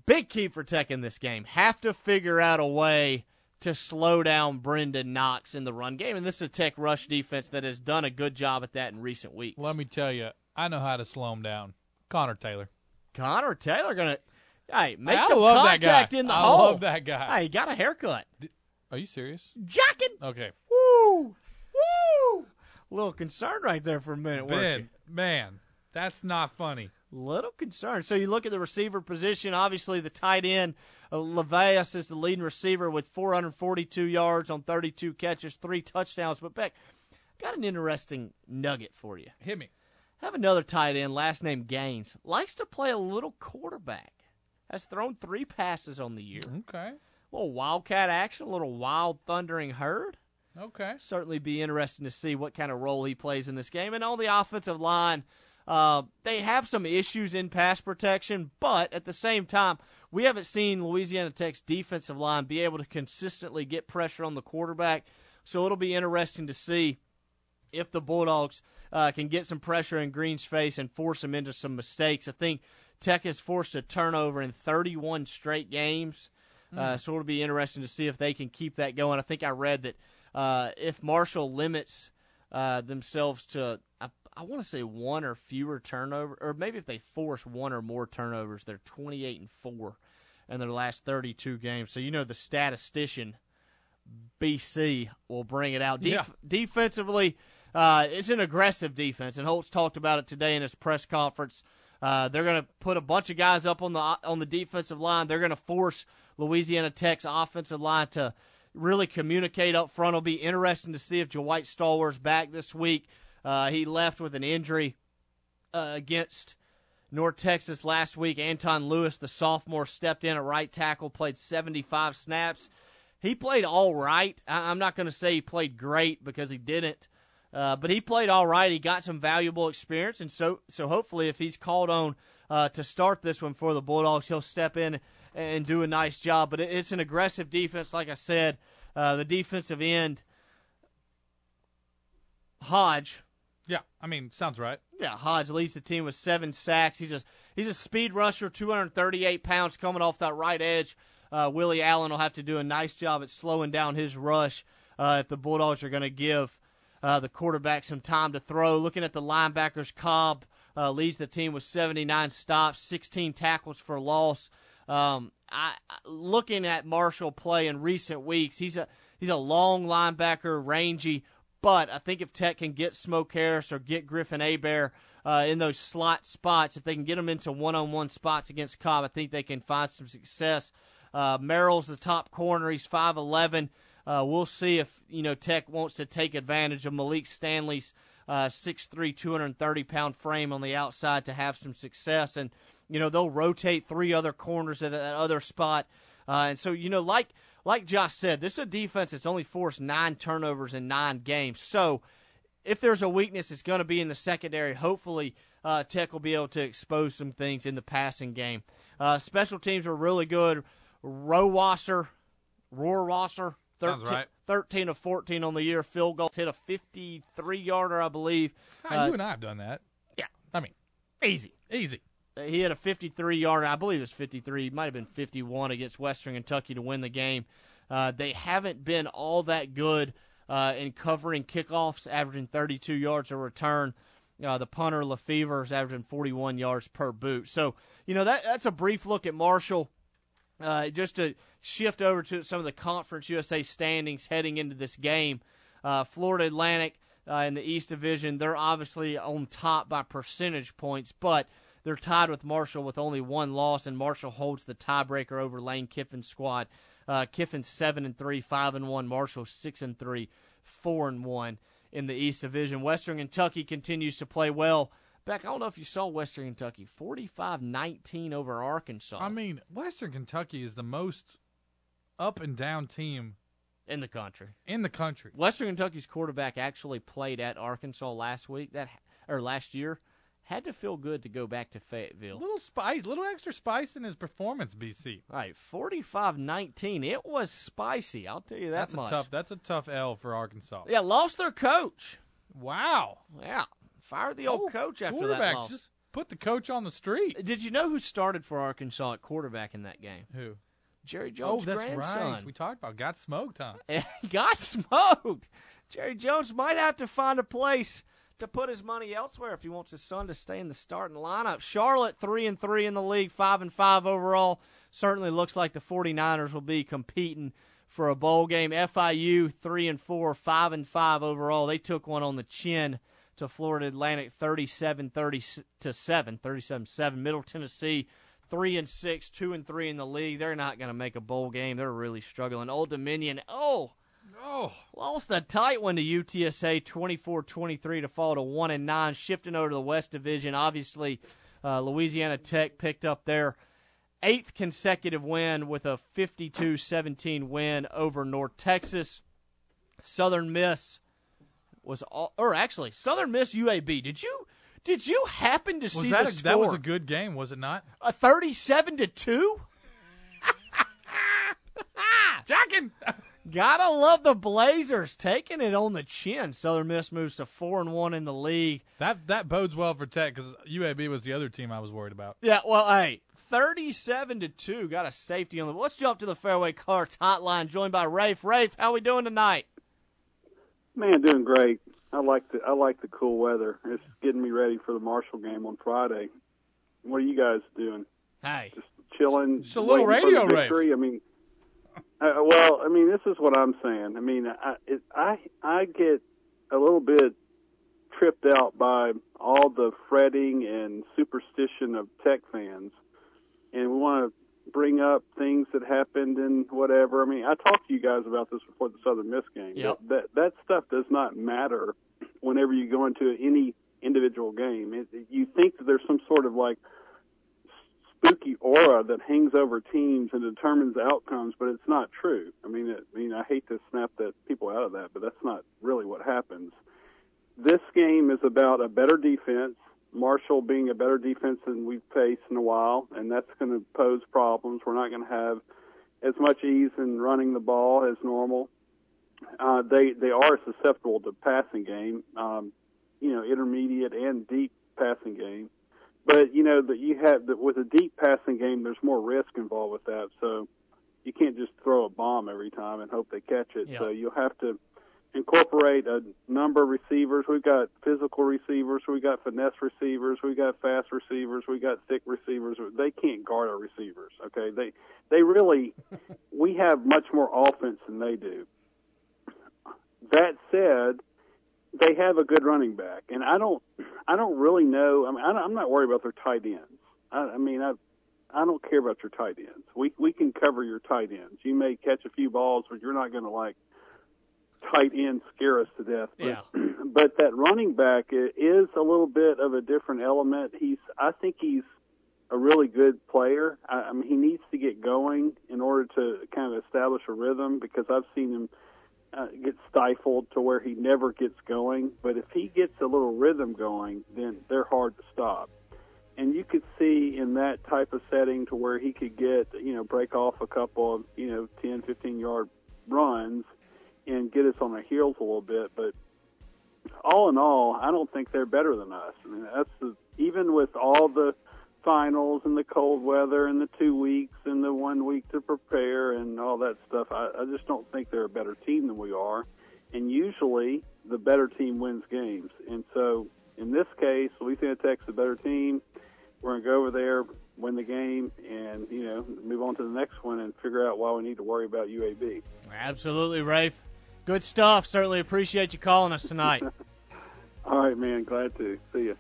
Big key for Tech in this game. Have to figure out a way to slow down Brenden Knox in the run game. And this is a Tech rush defense that has done a good job at that in recent weeks.
Let me tell you, I know how to slow him down. Connor Taylor.
Connor Taylor gonna hey make
I
some
love that
contact
guy.
in the
I
hole.
love that guy.
Hey, he got a haircut.
Are you serious?
Jacking.
Okay.
Woo! Woo! A little concerned right there for a minute?
Ben, man, that's not funny.
Little concerned. So you look at the receiver position. Obviously, the tight end uh, is the leading receiver with 442 yards on 32 catches, three touchdowns. But Beck, got an interesting nugget for you.
Hit me.
Have another tight end, last name Gaines, likes to play a little quarterback. Has thrown three passes on the year.
Okay.
A little wildcat action, a little wild thundering herd.
Okay.
Certainly be interesting to see what kind of role he plays in this game. And on the offensive line, uh, they have some issues in pass protection, but at the same time, we haven't seen Louisiana Tech's defensive line be able to consistently get pressure on the quarterback. So it'll be interesting to see if the Bulldogs uh, can get some pressure in Green's face and force him into some mistakes. I think Tech has forced a turnover in 31 straight games. Uh,
Mm.
so it'll be interesting to see if they can keep that going. I think I read that uh, if Marshall limits uh, themselves to, I, I want to say one or fewer turnover, or maybe if they force one or more turnovers, they're 28 and four in their last 32 games. So you know the statistician BC will bring it out. Def-
Yeah.
Defensively, uh, it's an aggressive defense, and Holtz talked about it today in his press conference. Uh, they're going to put a bunch of guys up on the on the defensive line. They're going to force Louisiana Tech's offensive line to really communicate up front. It'll be interesting to see if Dwight Stallworth's back this week. Uh, he left with an injury uh, against North Texas last week. Anton Lewis, the sophomore, stepped in at right tackle, played 75 snaps. He played all right. I- I'm not going to say he played great because he didn't, uh, but he played all right. He got some valuable experience, and so so hopefully, if he's called on uh, to start this one for the Bulldogs, he'll step in and do a nice job. But it's an aggressive defense, like I said. Uh, the defensive end, Hodge,
Yeah, I mean, sounds right.
yeah, Hodge leads the team with seven sacks. He's a he's a speed rusher, 238 pounds, coming off that right edge. Uh, Willie Allen will have to do a nice job at slowing down his rush uh, if the Bulldogs are going to give uh, the quarterback some time to throw. Looking at the linebackers, Cobb uh, leads the team with 79 stops, 16 tackles for loss. Um, I, looking at Marshall play in recent weeks, he's a he's a long linebacker, rangy. But I think if Tech can get Smoke Harris or get Griffin Hebert uh, in those slot spots, if they can get them into one-on-one spots against Cobb, I think they can find some success. Uh, Merrill's the top corner. He's 5'11. Uh, we'll see if you know Tech wants to take advantage of Malik Stanley's uh, 6'3", 230 pound frame on the outside to have some success. And you know they'll rotate three other corners at that other spot. Uh, and so you know, like like Josh said, this is a defense that's only forced nine turnovers in nine games. So if there's a weakness, it's going to be in the secondary. Hopefully, uh, Tech will be able to expose some things in the passing game. Uh, special teams were really good. Rowasser, Rohrwasser, 13,
right.
13 of 14 on the year. Field goals hit a 53 yarder, I believe.
Ah, you and I have done that.
Yeah.
I mean,
easy.
Easy.
He had a 53 yard, I believe it was 53. He might have been 51 against Western Kentucky to win the game. Uh, they haven't been all that good uh, in covering kickoffs, averaging 32 yards a return. Uh, the punter Lefevre is averaging 41 yards per boot. So you know that that's a brief look at Marshall. Uh, just to shift over to some of the Conference USA standings heading into this game, uh, Florida Atlantic uh, in the East Division, they're obviously on top by percentage points, but they're tied with Marshall with only one loss, and Marshall holds the tiebreaker over Lane Kiffin's squad. Uh, Kiffin seven and three, five and one. Marshall six and three, four and one in the East Division. Western Kentucky continues to play well. Beck, I don't know if you saw Western Kentucky 45-19 over Arkansas.
I mean, Western Kentucky is the most up and down team
in the country.
In the country.
Western Kentucky's quarterback actually played at Arkansas last week. That or last year had to feel good to go back to Fayetteville.
Little spice, little extra spice in his performance, BC.
All right, 45-19. It was spicy. I'll tell you that
that's
much.
A tough, that's a tough L for Arkansas.
Yeah, lost their coach.
Wow.
Yeah, fired the old
Oh,
coach after that loss.
Just put the coach on the street.
Uh, did you know who started for Arkansas at quarterback in that game?
Who?
Jerry oh, Jones'
oh, that's
grandson.
right. We talked about got smoked, huh? [LAUGHS]
Got smoked. Jerry Jones might have to find a place to put his money elsewhere if he wants his son to stay in the starting lineup. Charlotte three and three in the league, five and five overall. Certainly looks like the 49ers will be competing for a bowl game. FIU three and four, five and five overall. They took one on the chin to Florida Atlantic 37 30 to 7, 37-7. Middle Tennessee 3 and 6, 2 and 3 in the league. They're not going to make a bowl game. They're really struggling. Old Dominion, oh,
Oh,
lost a tight one to UTSA 24-23 to fall to 1 and 9 shifting over to the West Division. Obviously, uh, Louisiana Tech picked up their eighth consecutive win with a 52-17 win over North Texas. Southern Miss was all, or actually Southern Miss UAB. Did you did you happen to
was
see
that
the
a,
score?
that was a good game, was it not?
a 37 to 2? [LAUGHS]
Jacking. [LAUGHS]
Gotta love the Blazers taking it on the chin. Southern Miss moves to four and one in the league.
That that bodes well for Tech because UAB was the other team I was worried about.
Yeah, well, hey, thirty-seven to two. Got a safety on the. Let's jump to the Fairway Carts hotline, joined by Rafe. Rafe, how we doing tonight?
Man, doing great. I like the I like the cool weather. It's getting me ready for the Marshall game on Friday. What are you guys doing?
Hey,
just chilling.
Just a little radio Rafe.
I mean, uh, well, I mean, this is what I'm saying. I mean, I it, I I get a little bit tripped out by all the fretting and superstition of Tech fans, and we want to bring up things that happened and whatever. I mean, I talked to you guys about this before the Southern Miss game.
Yep.
That, that that stuff does not matter whenever you go into any individual game. It, you think that there's some sort of like spooky aura that hangs over teams and determines outcomes, but it's not true. I mean, it, I mean, I hate to snap that people out of that, but that's not really what happens. This game is about a better defense. Marshall being a better defense than we've faced in a while, and that's going to pose problems. We're not going to have as much ease in running the ball as normal. Uh, they they are susceptible to passing game, um, you know, intermediate and deep passing game. But you know that you have that with a deep passing game, there's more risk involved with that. So you can't just throw a bomb every time and hope they catch it.
Yeah.
So you'll have to incorporate a number of receivers. We've got physical receivers, we've got finesse receivers, we've got fast receivers, we've got thick receivers. They can't guard our receivers. Okay, they they really [LAUGHS] we have much more offense than they do. That said, they have a good running back, and I don't I don't really know. I mean, I don't- I'm not worried about their tight ends. I, I mean, I I don't care about your tight ends. We we can cover your tight ends. You may catch a few balls, but you're not going to like tight end scare us to death. But,
Yeah. [CLEARS THROAT]
but that running back is a little bit of a different element. He's I think he's a really good player. I, I mean, he needs to get going in order to kind of establish a rhythm because I've seen him uh, get stifled to where he never gets going. But if he gets a little rhythm going, then they're hard to stop. And you could see in that type of setting to where he could get, you know, break off a couple of, you know, 10, 15 yard runs and get us on our heels a little bit. But all in all, I don't think they're better than us. I mean, that's the, even with all the finals and the cold weather and the two weeks and the one week to prepare and all that stuff. I, I just don't think they're a better team than we are. And usually, the better team wins games. And so, in this case, Louisiana Tech's the better team. We're going to go over there, win the game, and you know, move on to the next one and figure out why we need to worry about UAB.
Absolutely, Rafe. Good stuff. Certainly appreciate you calling us tonight. [LAUGHS]
All right, man. Glad to see you.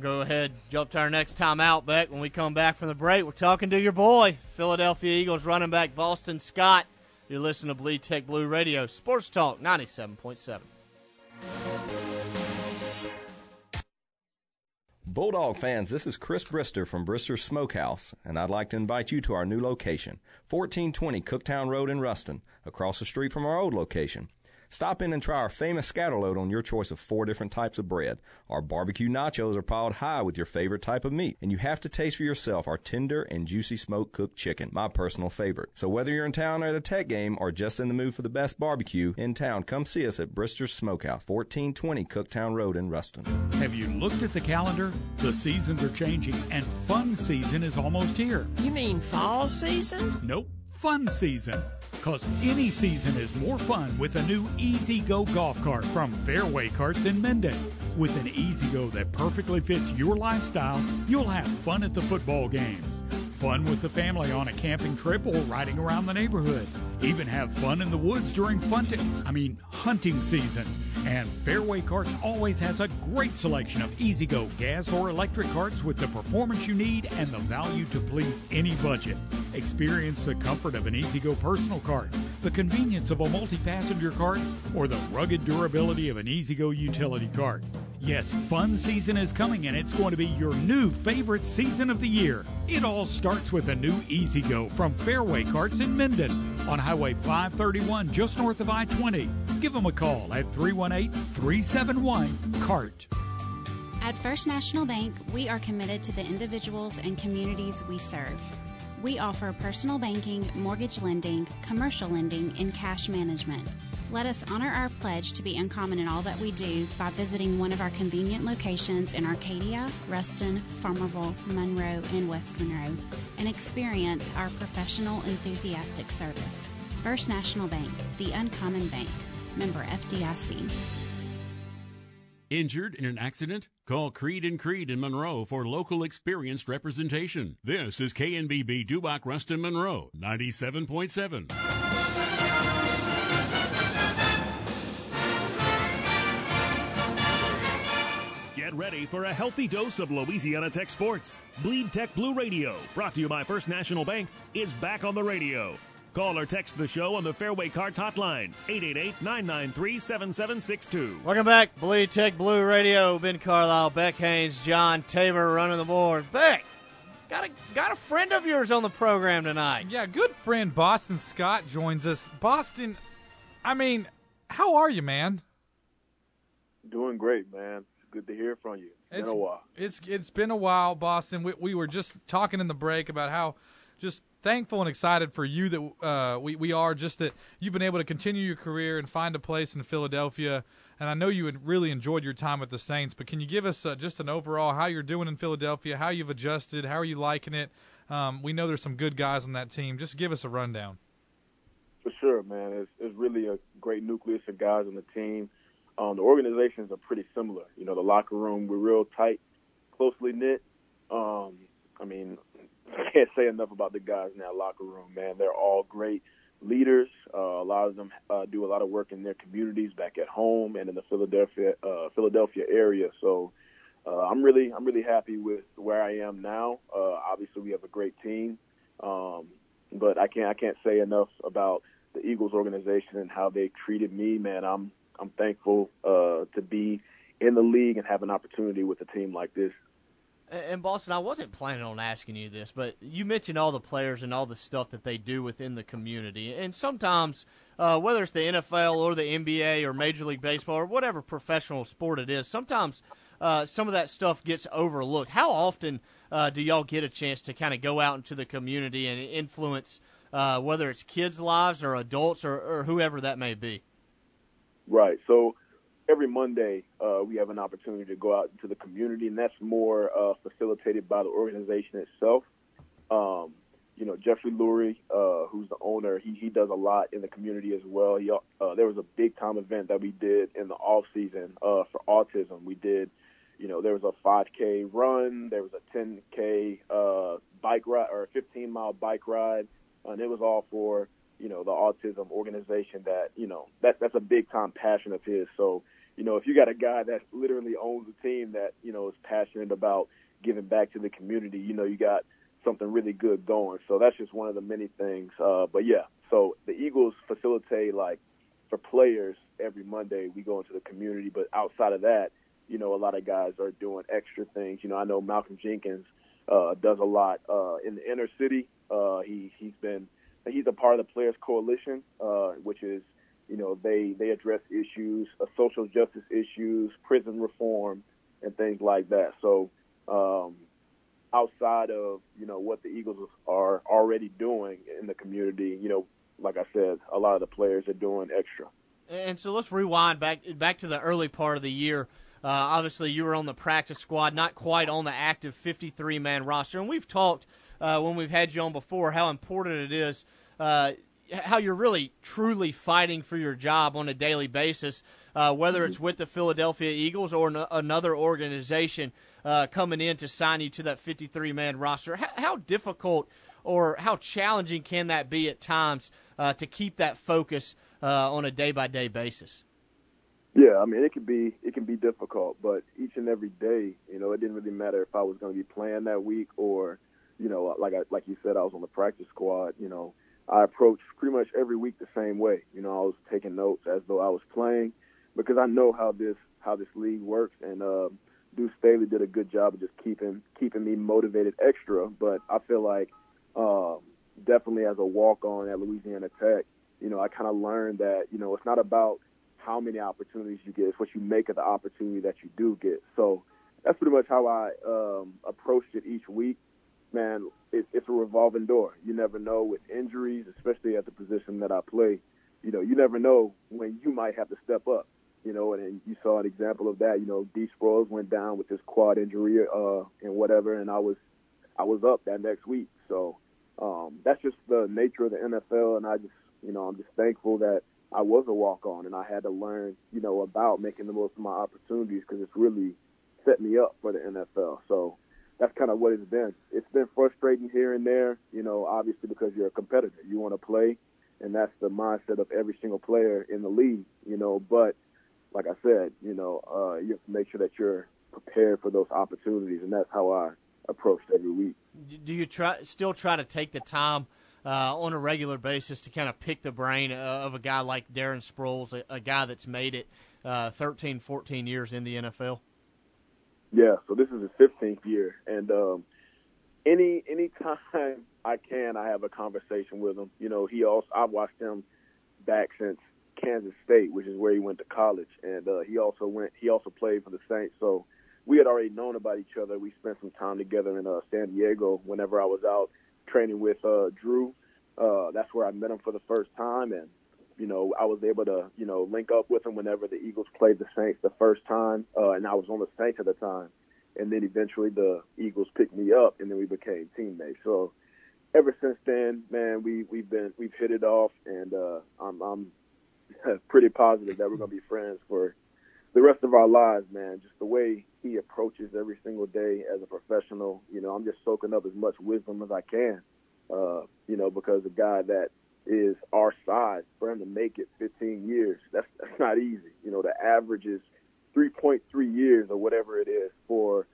Go ahead, jump to our next time out, Beck. When we come back from the break, we're talking to your boy, Philadelphia Eagles running back Boston Scott. You're listening to Bleed Tech Blue Radio, Sports Talk 97.7.
Bulldog fans, this is Chris Brister from Brister's Smokehouse, and I'd like to invite you to our new location, 1420 Cooktown Road in Ruston, across the street from our old location. Stop in and try our famous scatterload on your choice of four different types of bread. Our barbecue nachos are piled high with your favorite type of meat, and you have to taste for yourself our tender and juicy smoke cooked chicken, my personal favorite. So whether you're in town at a tech game or just in the mood for the best barbecue in town, come see us at Brister's Smokehouse, 1420 Cooktown Road in Ruston.
Have you looked at the calendar? The seasons are changing, and fun season is almost here.
You mean fall season?
Nope, fun season. Because any season is more fun with a new E-Z-GO golf cart from Fairway Carts in Minden. With an E-Z-GO that perfectly fits your lifestyle, you'll have fun at the football games, fun with the family on a camping trip or riding around the neighborhood. Even have fun in the woods during funting, I mean hunting season. And Fairway Carts always has a great selection of E-Z-GO gas or electric carts with the performance you need and the value to please any budget. Experience the comfort of an E-Z-GO personal cart, the convenience of a multi-passenger cart, or the rugged durability of an E-Z-GO utility cart. Yes, fun season is coming and it's going to be your new favorite season of the year. It all starts with a new E-Z-GO from Fairway Carts in Minden on Highway 531 just north of I-20. Give them a call at 318-371-CART.
At First National Bank, we are committed to the individuals and communities we serve. We offer personal banking, mortgage lending, commercial lending, and cash management. Let us honor our pledge to be uncommon in all that we do by visiting one of our convenient locations in Arcadia, Ruston, Farmerville, Monroe, and West Monroe and experience our professional, enthusiastic service. First National Bank, the uncommon bank. Member FDIC.
Injured in an accident? Call Creed and Creed in Monroe for local experienced representation. This is KNBB Dubach Ruston Monroe 97.7.
Get ready for a healthy dose of Louisiana Tech sports. Bleed Tech Blue Radio, brought to you by First National Bank, is back on the radio. Call or text the show on the Fairway Carts hotline, 888-993-7762.
Welcome back, Bleed Tech Blue Radio. Ben Carlisle, Beck Haynes, John Tabor running the board. Beck, got a got a friend of yours on the program tonight.
Yeah, good friend Boston Scott joins us. Boston, I mean, how are you, man?
Doing great, man. Good to hear from you. It's been a while.
It's it's been a while, Boston. We, we were just talking in the break about how just thankful and excited for you that uh, we we are just that you've been able to continue your career and find a place in Philadelphia. And I know you had really enjoyed your time with the Saints, but can you give us uh, just an overall how you're doing in Philadelphia, how you've adjusted, how are you liking it? Um, we know there's some good guys on that team. Just give us a rundown.
For sure, man. It's, it's really a great nucleus of guys on the team. Um, the organizations are pretty similar. You know, the locker room, we're real tight, closely knit. Um, I mean, [LAUGHS] I can't say enough about the guys in that locker room, man. They're all great leaders. Uh, a lot of them uh, do a lot of work in their communities back at home and in the Philadelphia uh, Philadelphia area. So uh, I'm really I'm really happy with where I am now. Uh, obviously, we have a great team, um, but I can't I can't say enough about the Eagles organization and how they treated me. Man, I'm I'm thankful uh, to be in the league and have an opportunity with a team like this.
And Boston, I wasn't planning on asking you this, but you mentioned all the players and all the stuff that they do within the community, and sometimes, uh, whether it's the NFL or the NBA or Major League Baseball or whatever professional sport it is, sometimes uh, some of that stuff gets overlooked. How often uh, do y'all get a chance to kind of go out into the community and influence, uh, whether it's kids' lives or adults or, or whoever that may be?
Right. So every Monday uh, we have an opportunity to go out into the community, and that's more uh, facilitated by the organization itself. Um, you know, Jeffrey Lurie, uh, who's the owner, he he does a lot in the community as well. He, uh, there was a big time event that we did in the off season uh, for autism. We did, you know, there was a 5K run, there was a 10K uh, bike ride or a 15 mile bike ride, and it was all for you know the autism organization that you know that that's a big time passion of his. So you know, if you got a guy that literally owns a team that, you know, is passionate about giving back to the community, you know, you got something really good going. So that's just one of the many things. Uh, but yeah, so the Eagles facilitate like for players every Monday we go into the community, but outside of that, you know, a lot of guys are doing extra things. You know, I know Malcolm Jenkins uh, does a lot uh, in the inner city. Uh, he he's been he's a part of the Players Coalition, uh, which is you know, they they address issues, uh, social justice issues, prison reform, and things like that. So, um, outside of you know what the Eagles are already doing in the community, you know, like I said, a lot of the players are doing extra.
And so let's rewind back back to the early part of the year. Uh, obviously, you were on the practice squad, not quite on the active 53 man roster. And we've talked uh, when we've had you on before how important it is uh, how you're really truly fighting for your job on a daily basis, uh, whether it's with the Philadelphia Eagles or n- another organization uh, coming in to sign you to that 53 man roster. How, how, difficult or how challenging can that be at times uh, to keep that focus uh, on a day by day basis?
Yeah, I mean it can be it can be difficult, but each and every day, you know, it didn't really matter if I was going to be playing that week or, you know, like I, like you said, I was on the practice squad. You know, I approached pretty much every week the same way. You know, I was taking notes as though I was playing because I know how this how this league works. And uh, Deuce Staley did a good job of just keeping keeping me motivated extra. But I feel like uh, definitely as a walk on at Louisiana Tech, you know, I kind of learned that you know it's not about how many opportunities you get; it's what you make of the opportunity that you do get. So that's pretty much how I um, approached it each week man, it, it's a revolving door. You never know with injuries, especially at the position that I play. You know, you never know when you might have to step up. You know, and, and you saw an example of that. You know, Dee Sproles went down with his quad injury uh, and whatever, and I was I was up that next week. So um, that's just the nature of the NFL, and I just you know I'm just thankful that I was a walk on, and I had to learn you know about making the most of my opportunities because it's really set me up for the NFL. So that's kind of what it's been. It's been frustrating here and there, you know, obviously because you're a competitor. You want to play, and that's the mindset of every single player in the league, you know. But like I said, you know, uh, you have to make sure that you're prepared for those opportunities, and that's how I approached every week.
Do you try still try to take the time uh, on a regular basis to kind of pick the brain uh, of a guy like Darren Sproles, a, a guy that's made it uh, 13, 14 years in the NFL?
Yeah, so this is his 15th year, and um, any any time [LAUGHS] I can, I have a conversation with him. You know, he also I've watched him back since Kansas State, which is where he went to college, and uh, he also went he also played for the Saints. So we had already known about each other. We spent some time together in uh, San Diego whenever I was out training with uh, Drew. Uh, that's where I met him for the first time, and you know, I was able to, you know, link up with him whenever the Eagles played the Saints the first time, uh, and I was on the Saints at the time. And then eventually the Eagles picked me up, and then we became teammates. So ever since then, man, we we've been we've hit it off, and uh, I'm I'm [LAUGHS] pretty positive that we're gonna be friends for the rest of our lives, man. Just the way he approaches every single day as a professional, you know, I'm just soaking up as much wisdom as I can, uh, you know, because a guy that is our size for him to make it 15 years. That's that's not easy. You know, the average is 3.3 years or whatever it is for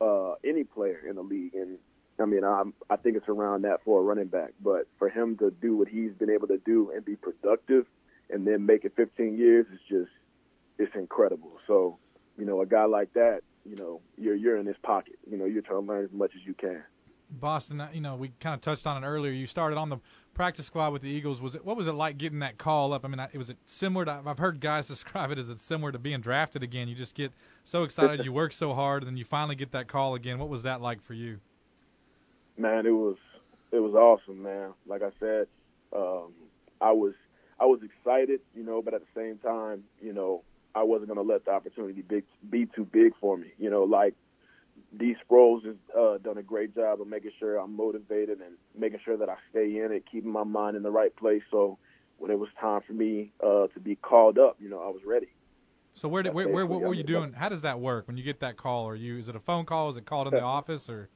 uh, any player in the league. And I mean, I'm, I think it's around that for a running back. But for him to do what he's been able to do and be productive and then make it 15 years is just, it's incredible. So, you know, a guy like that, you know, you're you're in his pocket. You know, you're trying to learn as much as you can.
Boston, you know, we kind of touched on it earlier. You started on the practice squad with the Eagles. Was it what was it like getting that call up? I mean, it was it similar to I've heard guys [LAUGHS] describe it as it's similar to being drafted again. You just get so excited, you work so hard, and then you finally get that call again. What was that like for you?
Man, it was it was awesome, man. Like I said, um, I was I was excited, you know, but at the same time, you know, I wasn't going to let the opportunity be, be too big for me. You know, like D Sproles has uh, done a great job of making sure I'm motivated and making sure that I stay in it, keeping my mind in the right place. So when it was time for me uh, to be called up, you know, I was ready.
So where did where, where what were you doing? How does that work when you get that call? Are you is it a phone call? Is it called in the office or?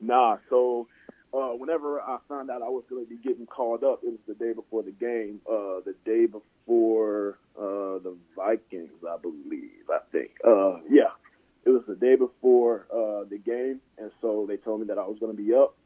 Nah. So uh, whenever I found out I was going to be getting called up, it was the day before the game. Uh, the day before uh, the Vikings, I believe. I think. Uh, yeah, it was the day before uh, the game, and so they told me that I was going to be up,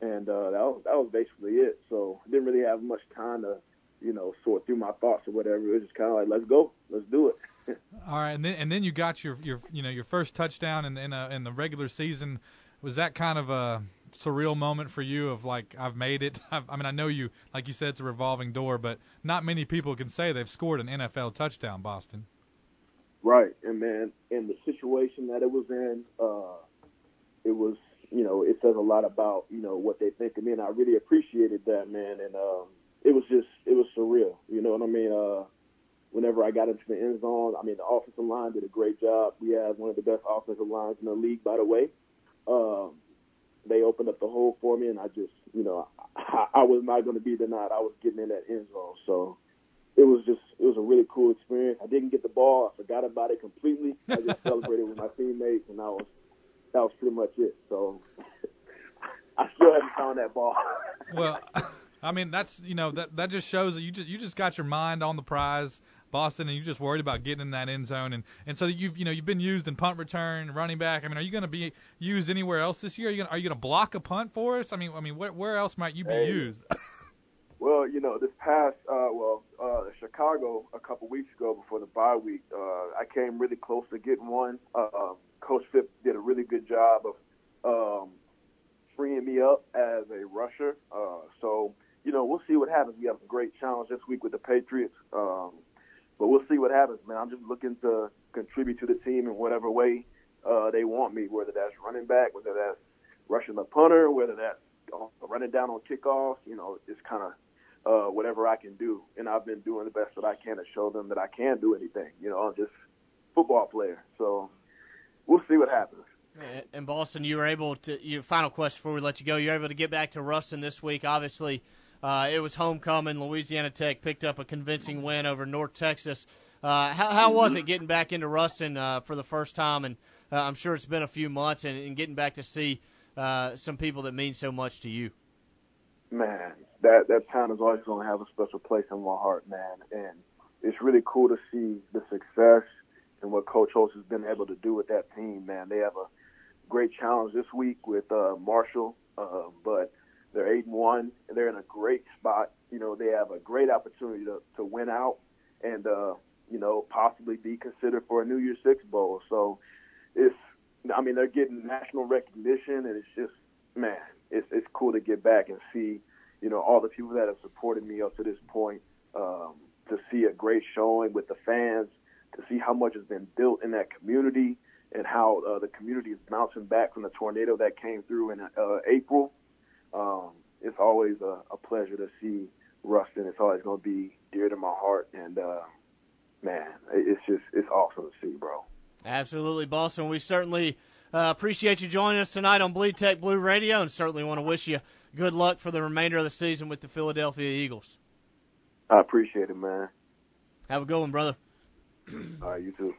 and uh, that was that was basically it. So I didn't really have much time to, you know, sort through my thoughts or whatever. It was just kind of like, let's go, let's do it. [LAUGHS]
All right, and then and then you got your your you know your first touchdown in in, a, in the regular season. Was that kind of a surreal moment for you of like I've made it? I've, [LAUGHS] I mean, I know you like you said it's a revolving door, but not many people can say they've scored an NFL touchdown. Boston.
Right, and man, in the situation that it was in, uh, it was you know it says a lot about you know what they think of me, and I really appreciated that, man. And um, it was just it was surreal, you know what I mean? Uh, whenever I got into the end zone, I mean the offensive line did a great job. We have one of the best offensive lines in the league, by the way. Um, they opened up the hole for me, and I just you know I, I was not going to be denied. I was getting in that end zone, so it was just it was a really cool experience. I didn't get the ball. I forgot about it completely. I just [LAUGHS] celebrated with my teammates, and that was that was pretty much it. So [LAUGHS] I still haven't found that ball. [LAUGHS]
well, I mean that's you know that that just shows that you just you just got your mind on the prize. Boston, and you're just worried about getting in that end zone, and, and so you've you know you've been used in punt return, running back. I mean, are you going to be used anywhere else this year? Are you going are you going to block a punt for us? I mean, I mean, where where else might you be
hey.
used?
You know, this past uh, well, uh, Chicago a couple weeks ago before the bye week, uh, I came really close to getting one. Uh, Coach Phipps did a really good job of um, freeing me up as a rusher. Uh, so, you know, we'll see what happens. We have a great challenge this week with the Patriots, um, but we'll see what happens, man. I'm just looking to contribute to the team in whatever way uh, they want me, whether that's running back, whether that's rushing the punter, whether that's running down on kickoffs. You know, it's kind of uh, whatever I can do. And I've been doing the best that I can to show them that I can do anything. You know, I'm just a football player. So we'll see what happens.
And Boston, you were able to. Your final question before we let you go. You're able to get back to Ruston this week. Obviously, uh, it was homecoming. Louisiana Tech picked up a convincing win over North Texas. Uh, how, how was it getting back into Ruston uh, for the first time? And uh, I'm sure it's been a few months, and, and getting back to see uh, some people that mean so much to you.
Man, that that town is always going to have a special place in my heart, man. And it's really cool to see the success and what Coach Holtz has been able to do with that team, man. They have a great challenge this week with uh, Marshall, uh, but they're eight and one. And they're in a great spot. You know, they have a great opportunity to to win out and uh, you know possibly be considered for a New Year's Six bowl. So it's, I mean, they're getting national recognition, and it's just, man, it's it's cool to get back and see you know, all the people that have supported me up to this point, um, to see a great showing with the fans, to see how much has been built in that community and how uh, the community is bouncing back from the tornado that came through in uh, April. Um, it's always a, a pleasure to see Ruston. It's always going to be dear to my heart. And, uh, man, it's just, it's awesome to see, bro.
Absolutely, Boston. We certainly uh, appreciate you joining us tonight on Bleed Tech Blue Radio and certainly want to wish you good luck for the remainder of the season with the Philadelphia Eagles.
I appreciate it, man.
Have a good one, brother.
All right, you too.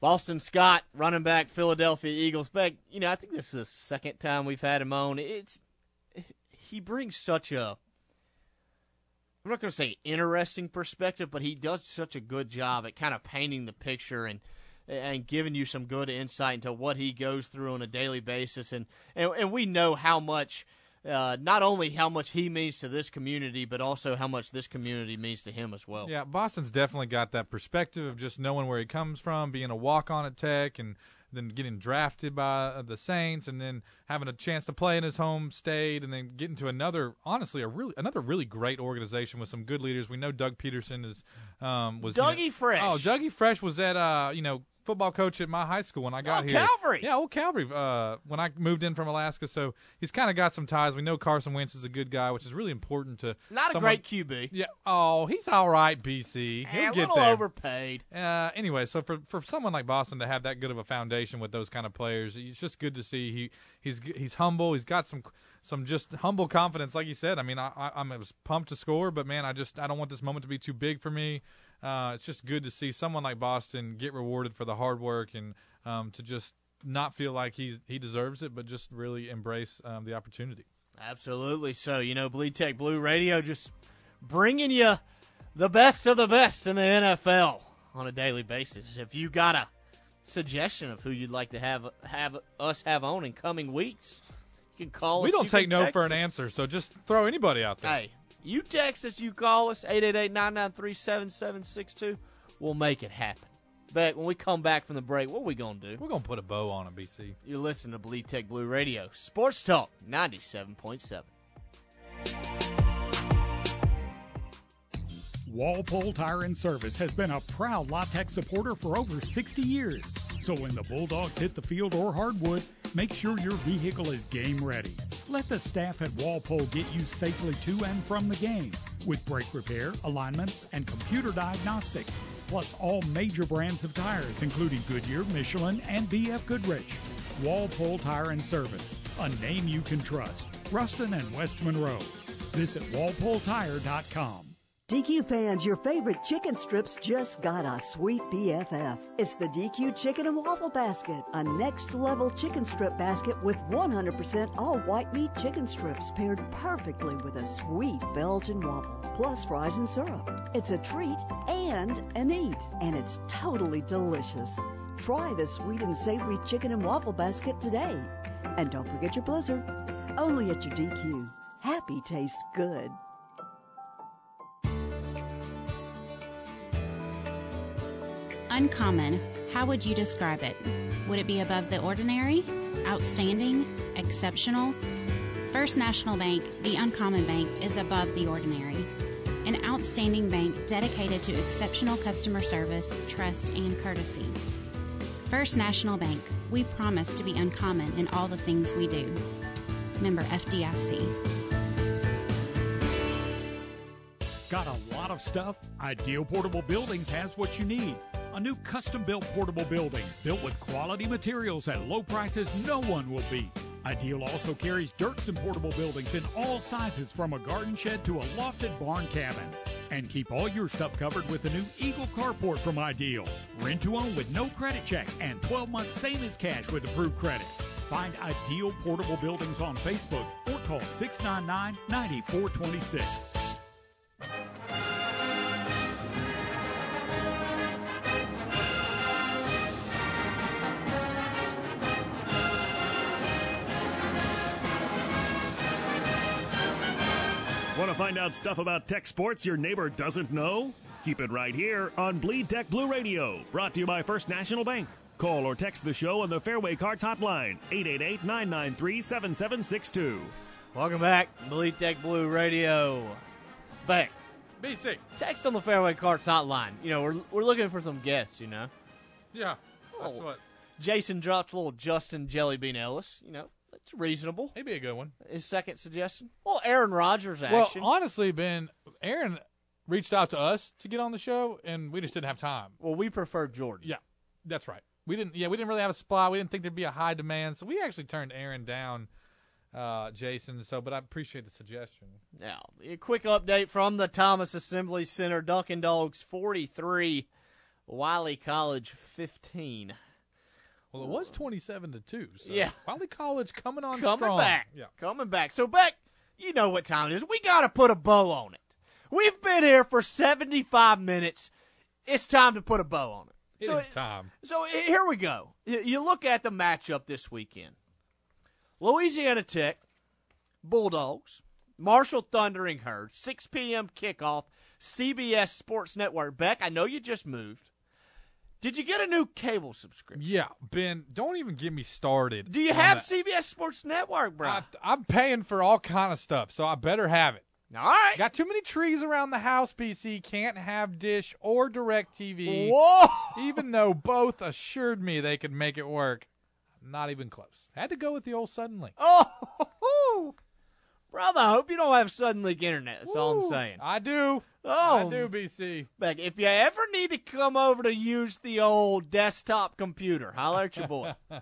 Boston Scott, running back, Philadelphia Eagles. Back, you know, I think this is the second time we've had him on. It's he brings such a I'm not going to say interesting perspective, but he does such a good job at kind of painting the picture and and giving you some good insight into what he goes through on a daily basis. And, and, and we know how much, uh, not only how much he means to this community, but also how much this community means to him as well.
Yeah, Boston's definitely got that perspective of just knowing where he comes from, being a walk on at Tech, and then getting drafted by the Saints, and then having a chance to play in his home state, and then getting to another, honestly, a really another really great organization with some good leaders. We know Doug Pederson is um, was
Dougie
you know,
Fresh.
Oh, Dougie Fresh was at uh, you know football coach at my high school when I got
Oh,
here.
Calvary.
Yeah, old Calvary. Uh, when I moved in from Alaska, so he's kind of got some ties. We know Carson Wentz is a good guy, which is really important to
Not a great QB.
Yeah. Oh, he's all right, BC. He'll
Eh, a
get
little
there.
overpaid.
Uh, anyway, so for for someone like Boston to have that good of a foundation with those kind of players, it's just good to see. He he's he's humble. He's got some some just humble confidence, like you said. I mean, I, I I'm I was pumped to score, but man, I just I don't want this moment to be too big for me. Uh, it's just good to see someone like Boston get rewarded for the hard work and um, to just not feel like he's he deserves it, but just really embrace um, the opportunity.
Absolutely. So, you know, Bleed Tech Blue Radio just bringing you the best of the best in the NFL on a daily basis. If you got a suggestion of who you'd like to have have us have on in coming weeks, you can call
we
us.
don't take no for an answer, so just throw anybody out there.
Hey, you text us, you call us, 888-993-7762. We'll make it happen. Beck, when we come back from the break, what are we going to do?
We're going to put a bow on it, BC.
You're listening to Bleed Tech Blue Radio, Sports Talk 97.7.
Walpole Tire and Service has been a proud La Tech supporter for over 60 years. So when the Bulldogs hit the field or hardwood, make sure your vehicle is game ready. Let the staff at Walpole get you safely to and from the game with brake repair, alignments, and computer diagnostics, plus all major brands of tires, including Goodyear, Michelin, and BF Goodrich. Walpole Tire and Service, a name you can trust. Ruston and West Monroe. Visit walpoletire.com.
DQ fans, your favorite chicken strips just got a sweet BFF. It's the DQ Chicken and Waffle Basket, a next level chicken strip basket with 100% all white meat chicken strips paired perfectly with a sweet Belgian waffle, plus fries and syrup. It's a treat and an eat, and it's totally delicious. Try the sweet and savory chicken and waffle basket today. And don't forget your blizzard. Only at your DQ. Happy tastes good.
Uncommon. How would you describe it? Would it be above the ordinary? Outstanding? Exceptional? First National Bank, the Uncommon Bank, is above the ordinary. An outstanding bank dedicated to exceptional customer service, trust, and courtesy. First National Bank, we promise to be uncommon in all the things we do. Member FDIC.
Got a lot of stuff? Ideal Portable Buildings has what you need. A new custom built portable building built with quality materials at low prices no one will beat. Ideal also carries Derksen portable buildings in all sizes from a garden shed to a lofted barn cabin. And keep all your stuff covered with the new Eagle Carport from Ideal. Rent to own with no credit check and 12 months same as cash with approved credit. Find Ideal Portable Buildings on Facebook or call 699 9426.
Want to find out stuff about tech sports your neighbor doesn't know? Keep it right here on Bleed Tech Blue Radio, brought to you by First National Bank. Call or text the show on the Fairway Carts hotline, 888 993 7762.
Welcome back, Bleed Tech Blue Radio. Back.
BC.
Text on the Fairway Carts hotline. You know, we're, we're looking for some guests, you know.
Yeah, that's
Oh,
what.
Jason drops a little Justin Jellybean Ellis. You know, that's reasonable.
He'd be a good one.
His second suggestion. Well, Aaron Rodgers action.
Well, honestly, Ben, Aaron reached out to us to get on the show, and we just didn't have time.
well, we prefer Jordan.
Yeah, that's right. We didn't. Yeah, we didn't really have a spot. We didn't think there'd be a high demand, so we actually turned Aaron down, uh, Jason. So, but I appreciate the suggestion.
Now, a quick update from the Thomas Assembly Center. Dunkin' Dogs 43, Wiley College 15.
Well, it was twenty-seven to two. So
Yeah.
Wiley College coming on
coming
strong.
back.
Yeah.
Coming back. So, Beck, you know what time it is. We got to put a bow on it. We've been here for 75 minutes. It's time to put a bow on it.
It
So
is time.
So here we go. You you look at the matchup this weekend. Louisiana Tech, Bulldogs, Marshall Thundering Herd, 6 p.m. kickoff, CBS Sports Network. Beck, I know you just moved. Did you get a new cable subscription?
Yeah, Ben, don't even get me started.
Do you have
that.
CBS Sports Network, bro?
I, I'm paying for all kind of stuff, so I better have it.
All right.
Got too many trees around the house, BC. Can't have Dish or Direct TV.
Whoa!
Even though both assured me they could make it work. Not even close. Had to go with the old Suddenlink.
Oh, [LAUGHS] brother, I hope you don't have Suddenlink internet. That's all I'm saying.
I do.
Oh,
I do, BC.
Beck, if you ever need to come over to use the old desktop computer, holler at your boy. [LAUGHS]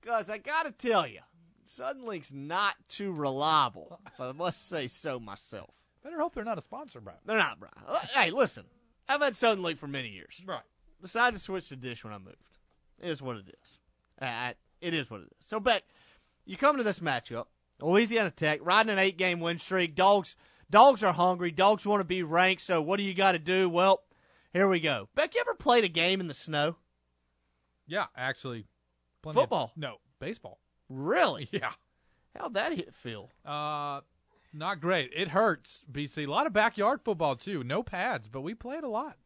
because I got to tell you, Suddenlink's not too reliable, if I must say so myself.
Better hope they're not a sponsor, bro.
They're not, bro. Hey, listen, I've had Suddenlink for many years.
Right.
Decided to switch to Dish when I moved. It is what it is. I, it is what it is. So, Beck, you come to this matchup, Louisiana Tech riding an eight-game win streak. Dogs, dogs are hungry. Dogs want to be ranked. So, what do you got to do? Well, here we go. Beck, you ever played a game in the snow?
Yeah, actually. plenty of-
Football?
no, baseball.
Really? [LAUGHS]
Yeah.
How'd that hit feel?
Uh, not great. It hurts, BC. A lot of backyard football, too. No pads, but we played a lot.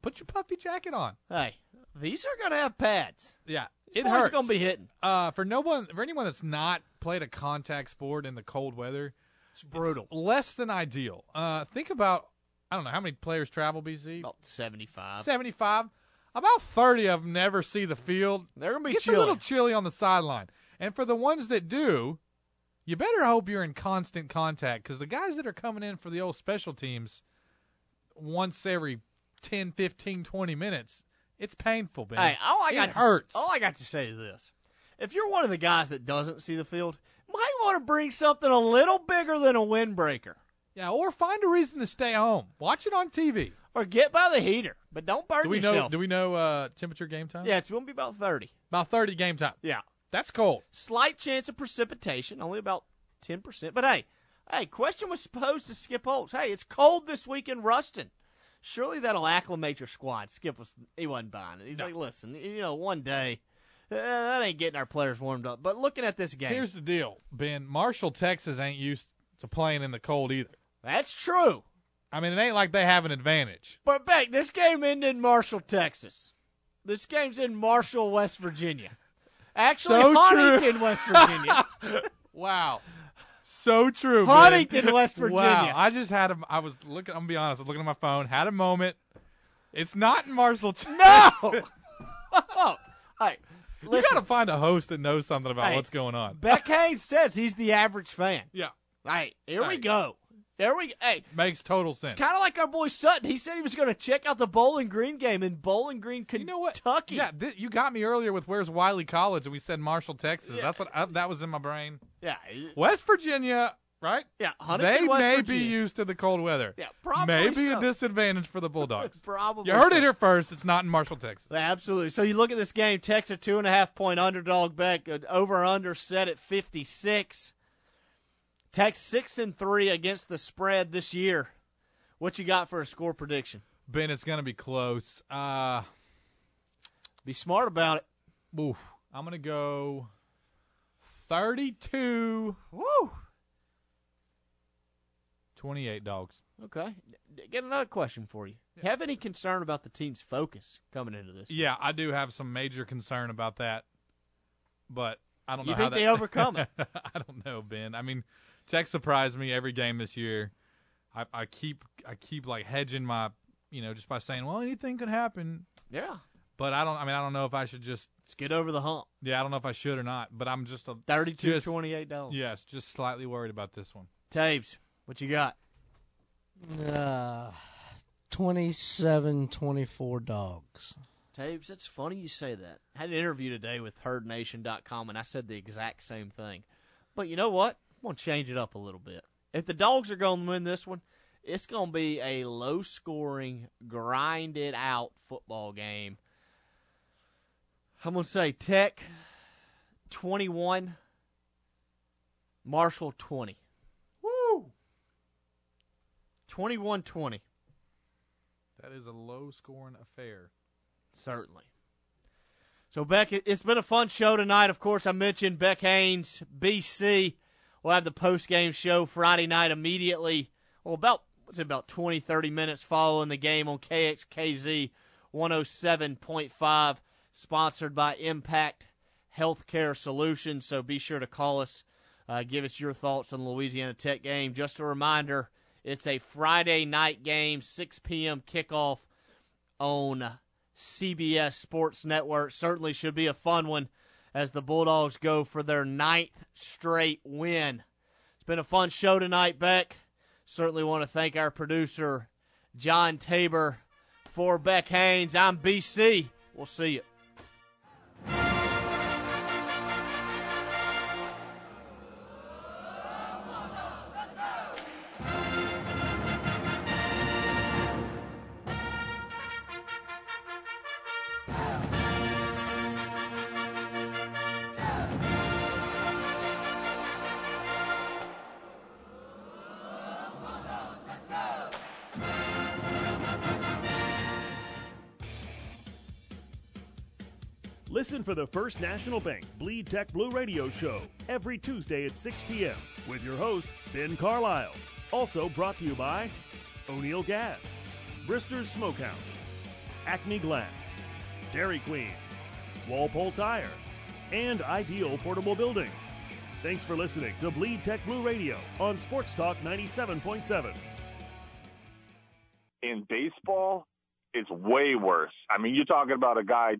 Put your puffy jacket on.
Hey, these are gonna have pads.
Yeah,
These
it hurts.
gonna be hitting.
Uh, for no one, for anyone that's not played a contact sport in the cold weather,
it's brutal.
less than ideal. Uh, think about I don't know how many players travel BC.
About seventy-five.
Seventy-five. About thirty of them never see the field.
They're gonna be
Gets
chilly.
a little chilly on the sideline, and for the ones that do, you better hope you're in constant contact because the guys that are coming in for the old special teams once every 10, 15, 20 minutes, it's painful, man.
Hey, all I
it
got to-
hurts.
all I got to say is this: if you're one of the guys that doesn't see the field, might want to bring something a little bigger than a windbreaker,
Yeah, or find a reason to stay home. Watch it on TV.
or get by the heater, but don't burn
Do we
yourself.
know? Do we know uh, temperature game time?
yeah, it's gonna be about thirty.
about thirty game time.
Yeah,
That's cold.
slight chance of precipitation, only about ten percent. But hey, hey, question was posed to Skip Holtz. Hey, it's cold this week in Ruston. Surely that'll acclimate your squad. Skip was he wasn't buying it. He's like, listen, you know, one day Uh, that ain't getting our players warmed up. But looking at this game,
Here's the deal, Ben. Marshall, Texas ain't used to playing in the cold either.
that's true.
I mean, it ain't like they have an advantage.
But Beck, this game ended in Marshall, Texas. This game's in Marshall, West Virginia. Actually,
So.
Huntington, West Virginia.
Wow. So true.
Huntington, West Virginia. [LAUGHS]
Wow. [LAUGHS] I just had a. I was looking. I'm gonna be honest. I was looking at my phone. Had a moment. It's not in Marshall. Texas. [LAUGHS]
Oh, no. Hey,
You gotta find a host that knows something about
Hey,
what's going on.
Beck Haynes says he's the average fan. [LAUGHS]
Yeah.
Hey, here we go. There we Hey,
Makes total sense.
it's kind of like our boy Sutton. He said he was going to check out the Bowling Green game in Bowling Green, Kentucky.
You know what? Yeah, th- you got me earlier with where's Wiley College, and we said Marshall, Texas. That's what I, that was in my brain.
Yeah.
West Virginia, right?
Yeah, Huntington,
they
West
may
Virginia.
be used to the cold weather.
Yeah, probably
Maybe
so.
a disadvantage for the [LAUGHS] Bulldogs.
Probably
you heard
so.
it here first. It's not in Marshall, Texas.
Absolutely. So you look at this game, Texas two and a half point underdog back, over under set at fifty six. Tech six and three against the spread this year. What you got for a score prediction?
Ben, it's gonna be close. Uh,
Be smart about it.
oof. I'm gonna go thirty-two.
Woo.
28 dogs.
Okay. Get another question for you. Have any concern about the team's focus coming into this?
Yeah, I do have some major concern about that, but I don't know
You
how
think
that-
they overcome it? [LAUGHS]
I don't know, Ben. I mean, Tech surprised me every game this year. I, I keep I keep like hedging my, you know, just by saying, well, anything could happen.
Yeah.
But I don't. I mean, I don't know if I should just
Let's get over the hump.
Yeah, I don't know if I should or not. But I'm just a
32
just-
28 dollars.
Yes, just slightly worried about this one.
Taves, what you got?
Uh, 27 24 dogs.
Taves, it's funny you say that. I had an interview today with HerdNation.com, and I said the exact same thing. But you know what? I'm going to change it up a little bit. If the Dogs are going to win this one, it's going to be a low scoring, grinded out football game. I'm going to say Tech 21, Marshall 20.
Woo!
21 20.
That is a low scoring affair.
Certainly. So, Beck, it's been a fun show tonight. Of course, I mentioned Beck Haynes, BC. We'll have the post game show Friday night immediately. Well, about what's it, about 20, 30 minutes following the game on KXKZ 107.5, sponsored by Impact Healthcare Solutions. So be sure to call us, uh, give us your thoughts on the Louisiana Tech game. Just a reminder, it's a Friday night game, 6 p.m. kickoff on CBS Sports Network. Certainly should be a fun one as the Bulldogs go for their ninth straight win. It's been a fun show tonight, Beck. Certainly want to thank our producer, John Tabor, for Beck Haynes. I'm BC. We'll see you.
First National Bank Bleed Tech Blue Radio Show every Tuesday at 6 p.m. with your host, Ben Carlisle. Also brought to you by O'Neill Gas, Brister's Smokehouse, Acme Glass, Dairy Queen, Walpole Tire, and Ideal Portable Buildings. Thanks for listening to Bleed Tech Blue Radio on Sports Talk 97.7.
In baseball, it's way worse. I mean, you're talking about a guy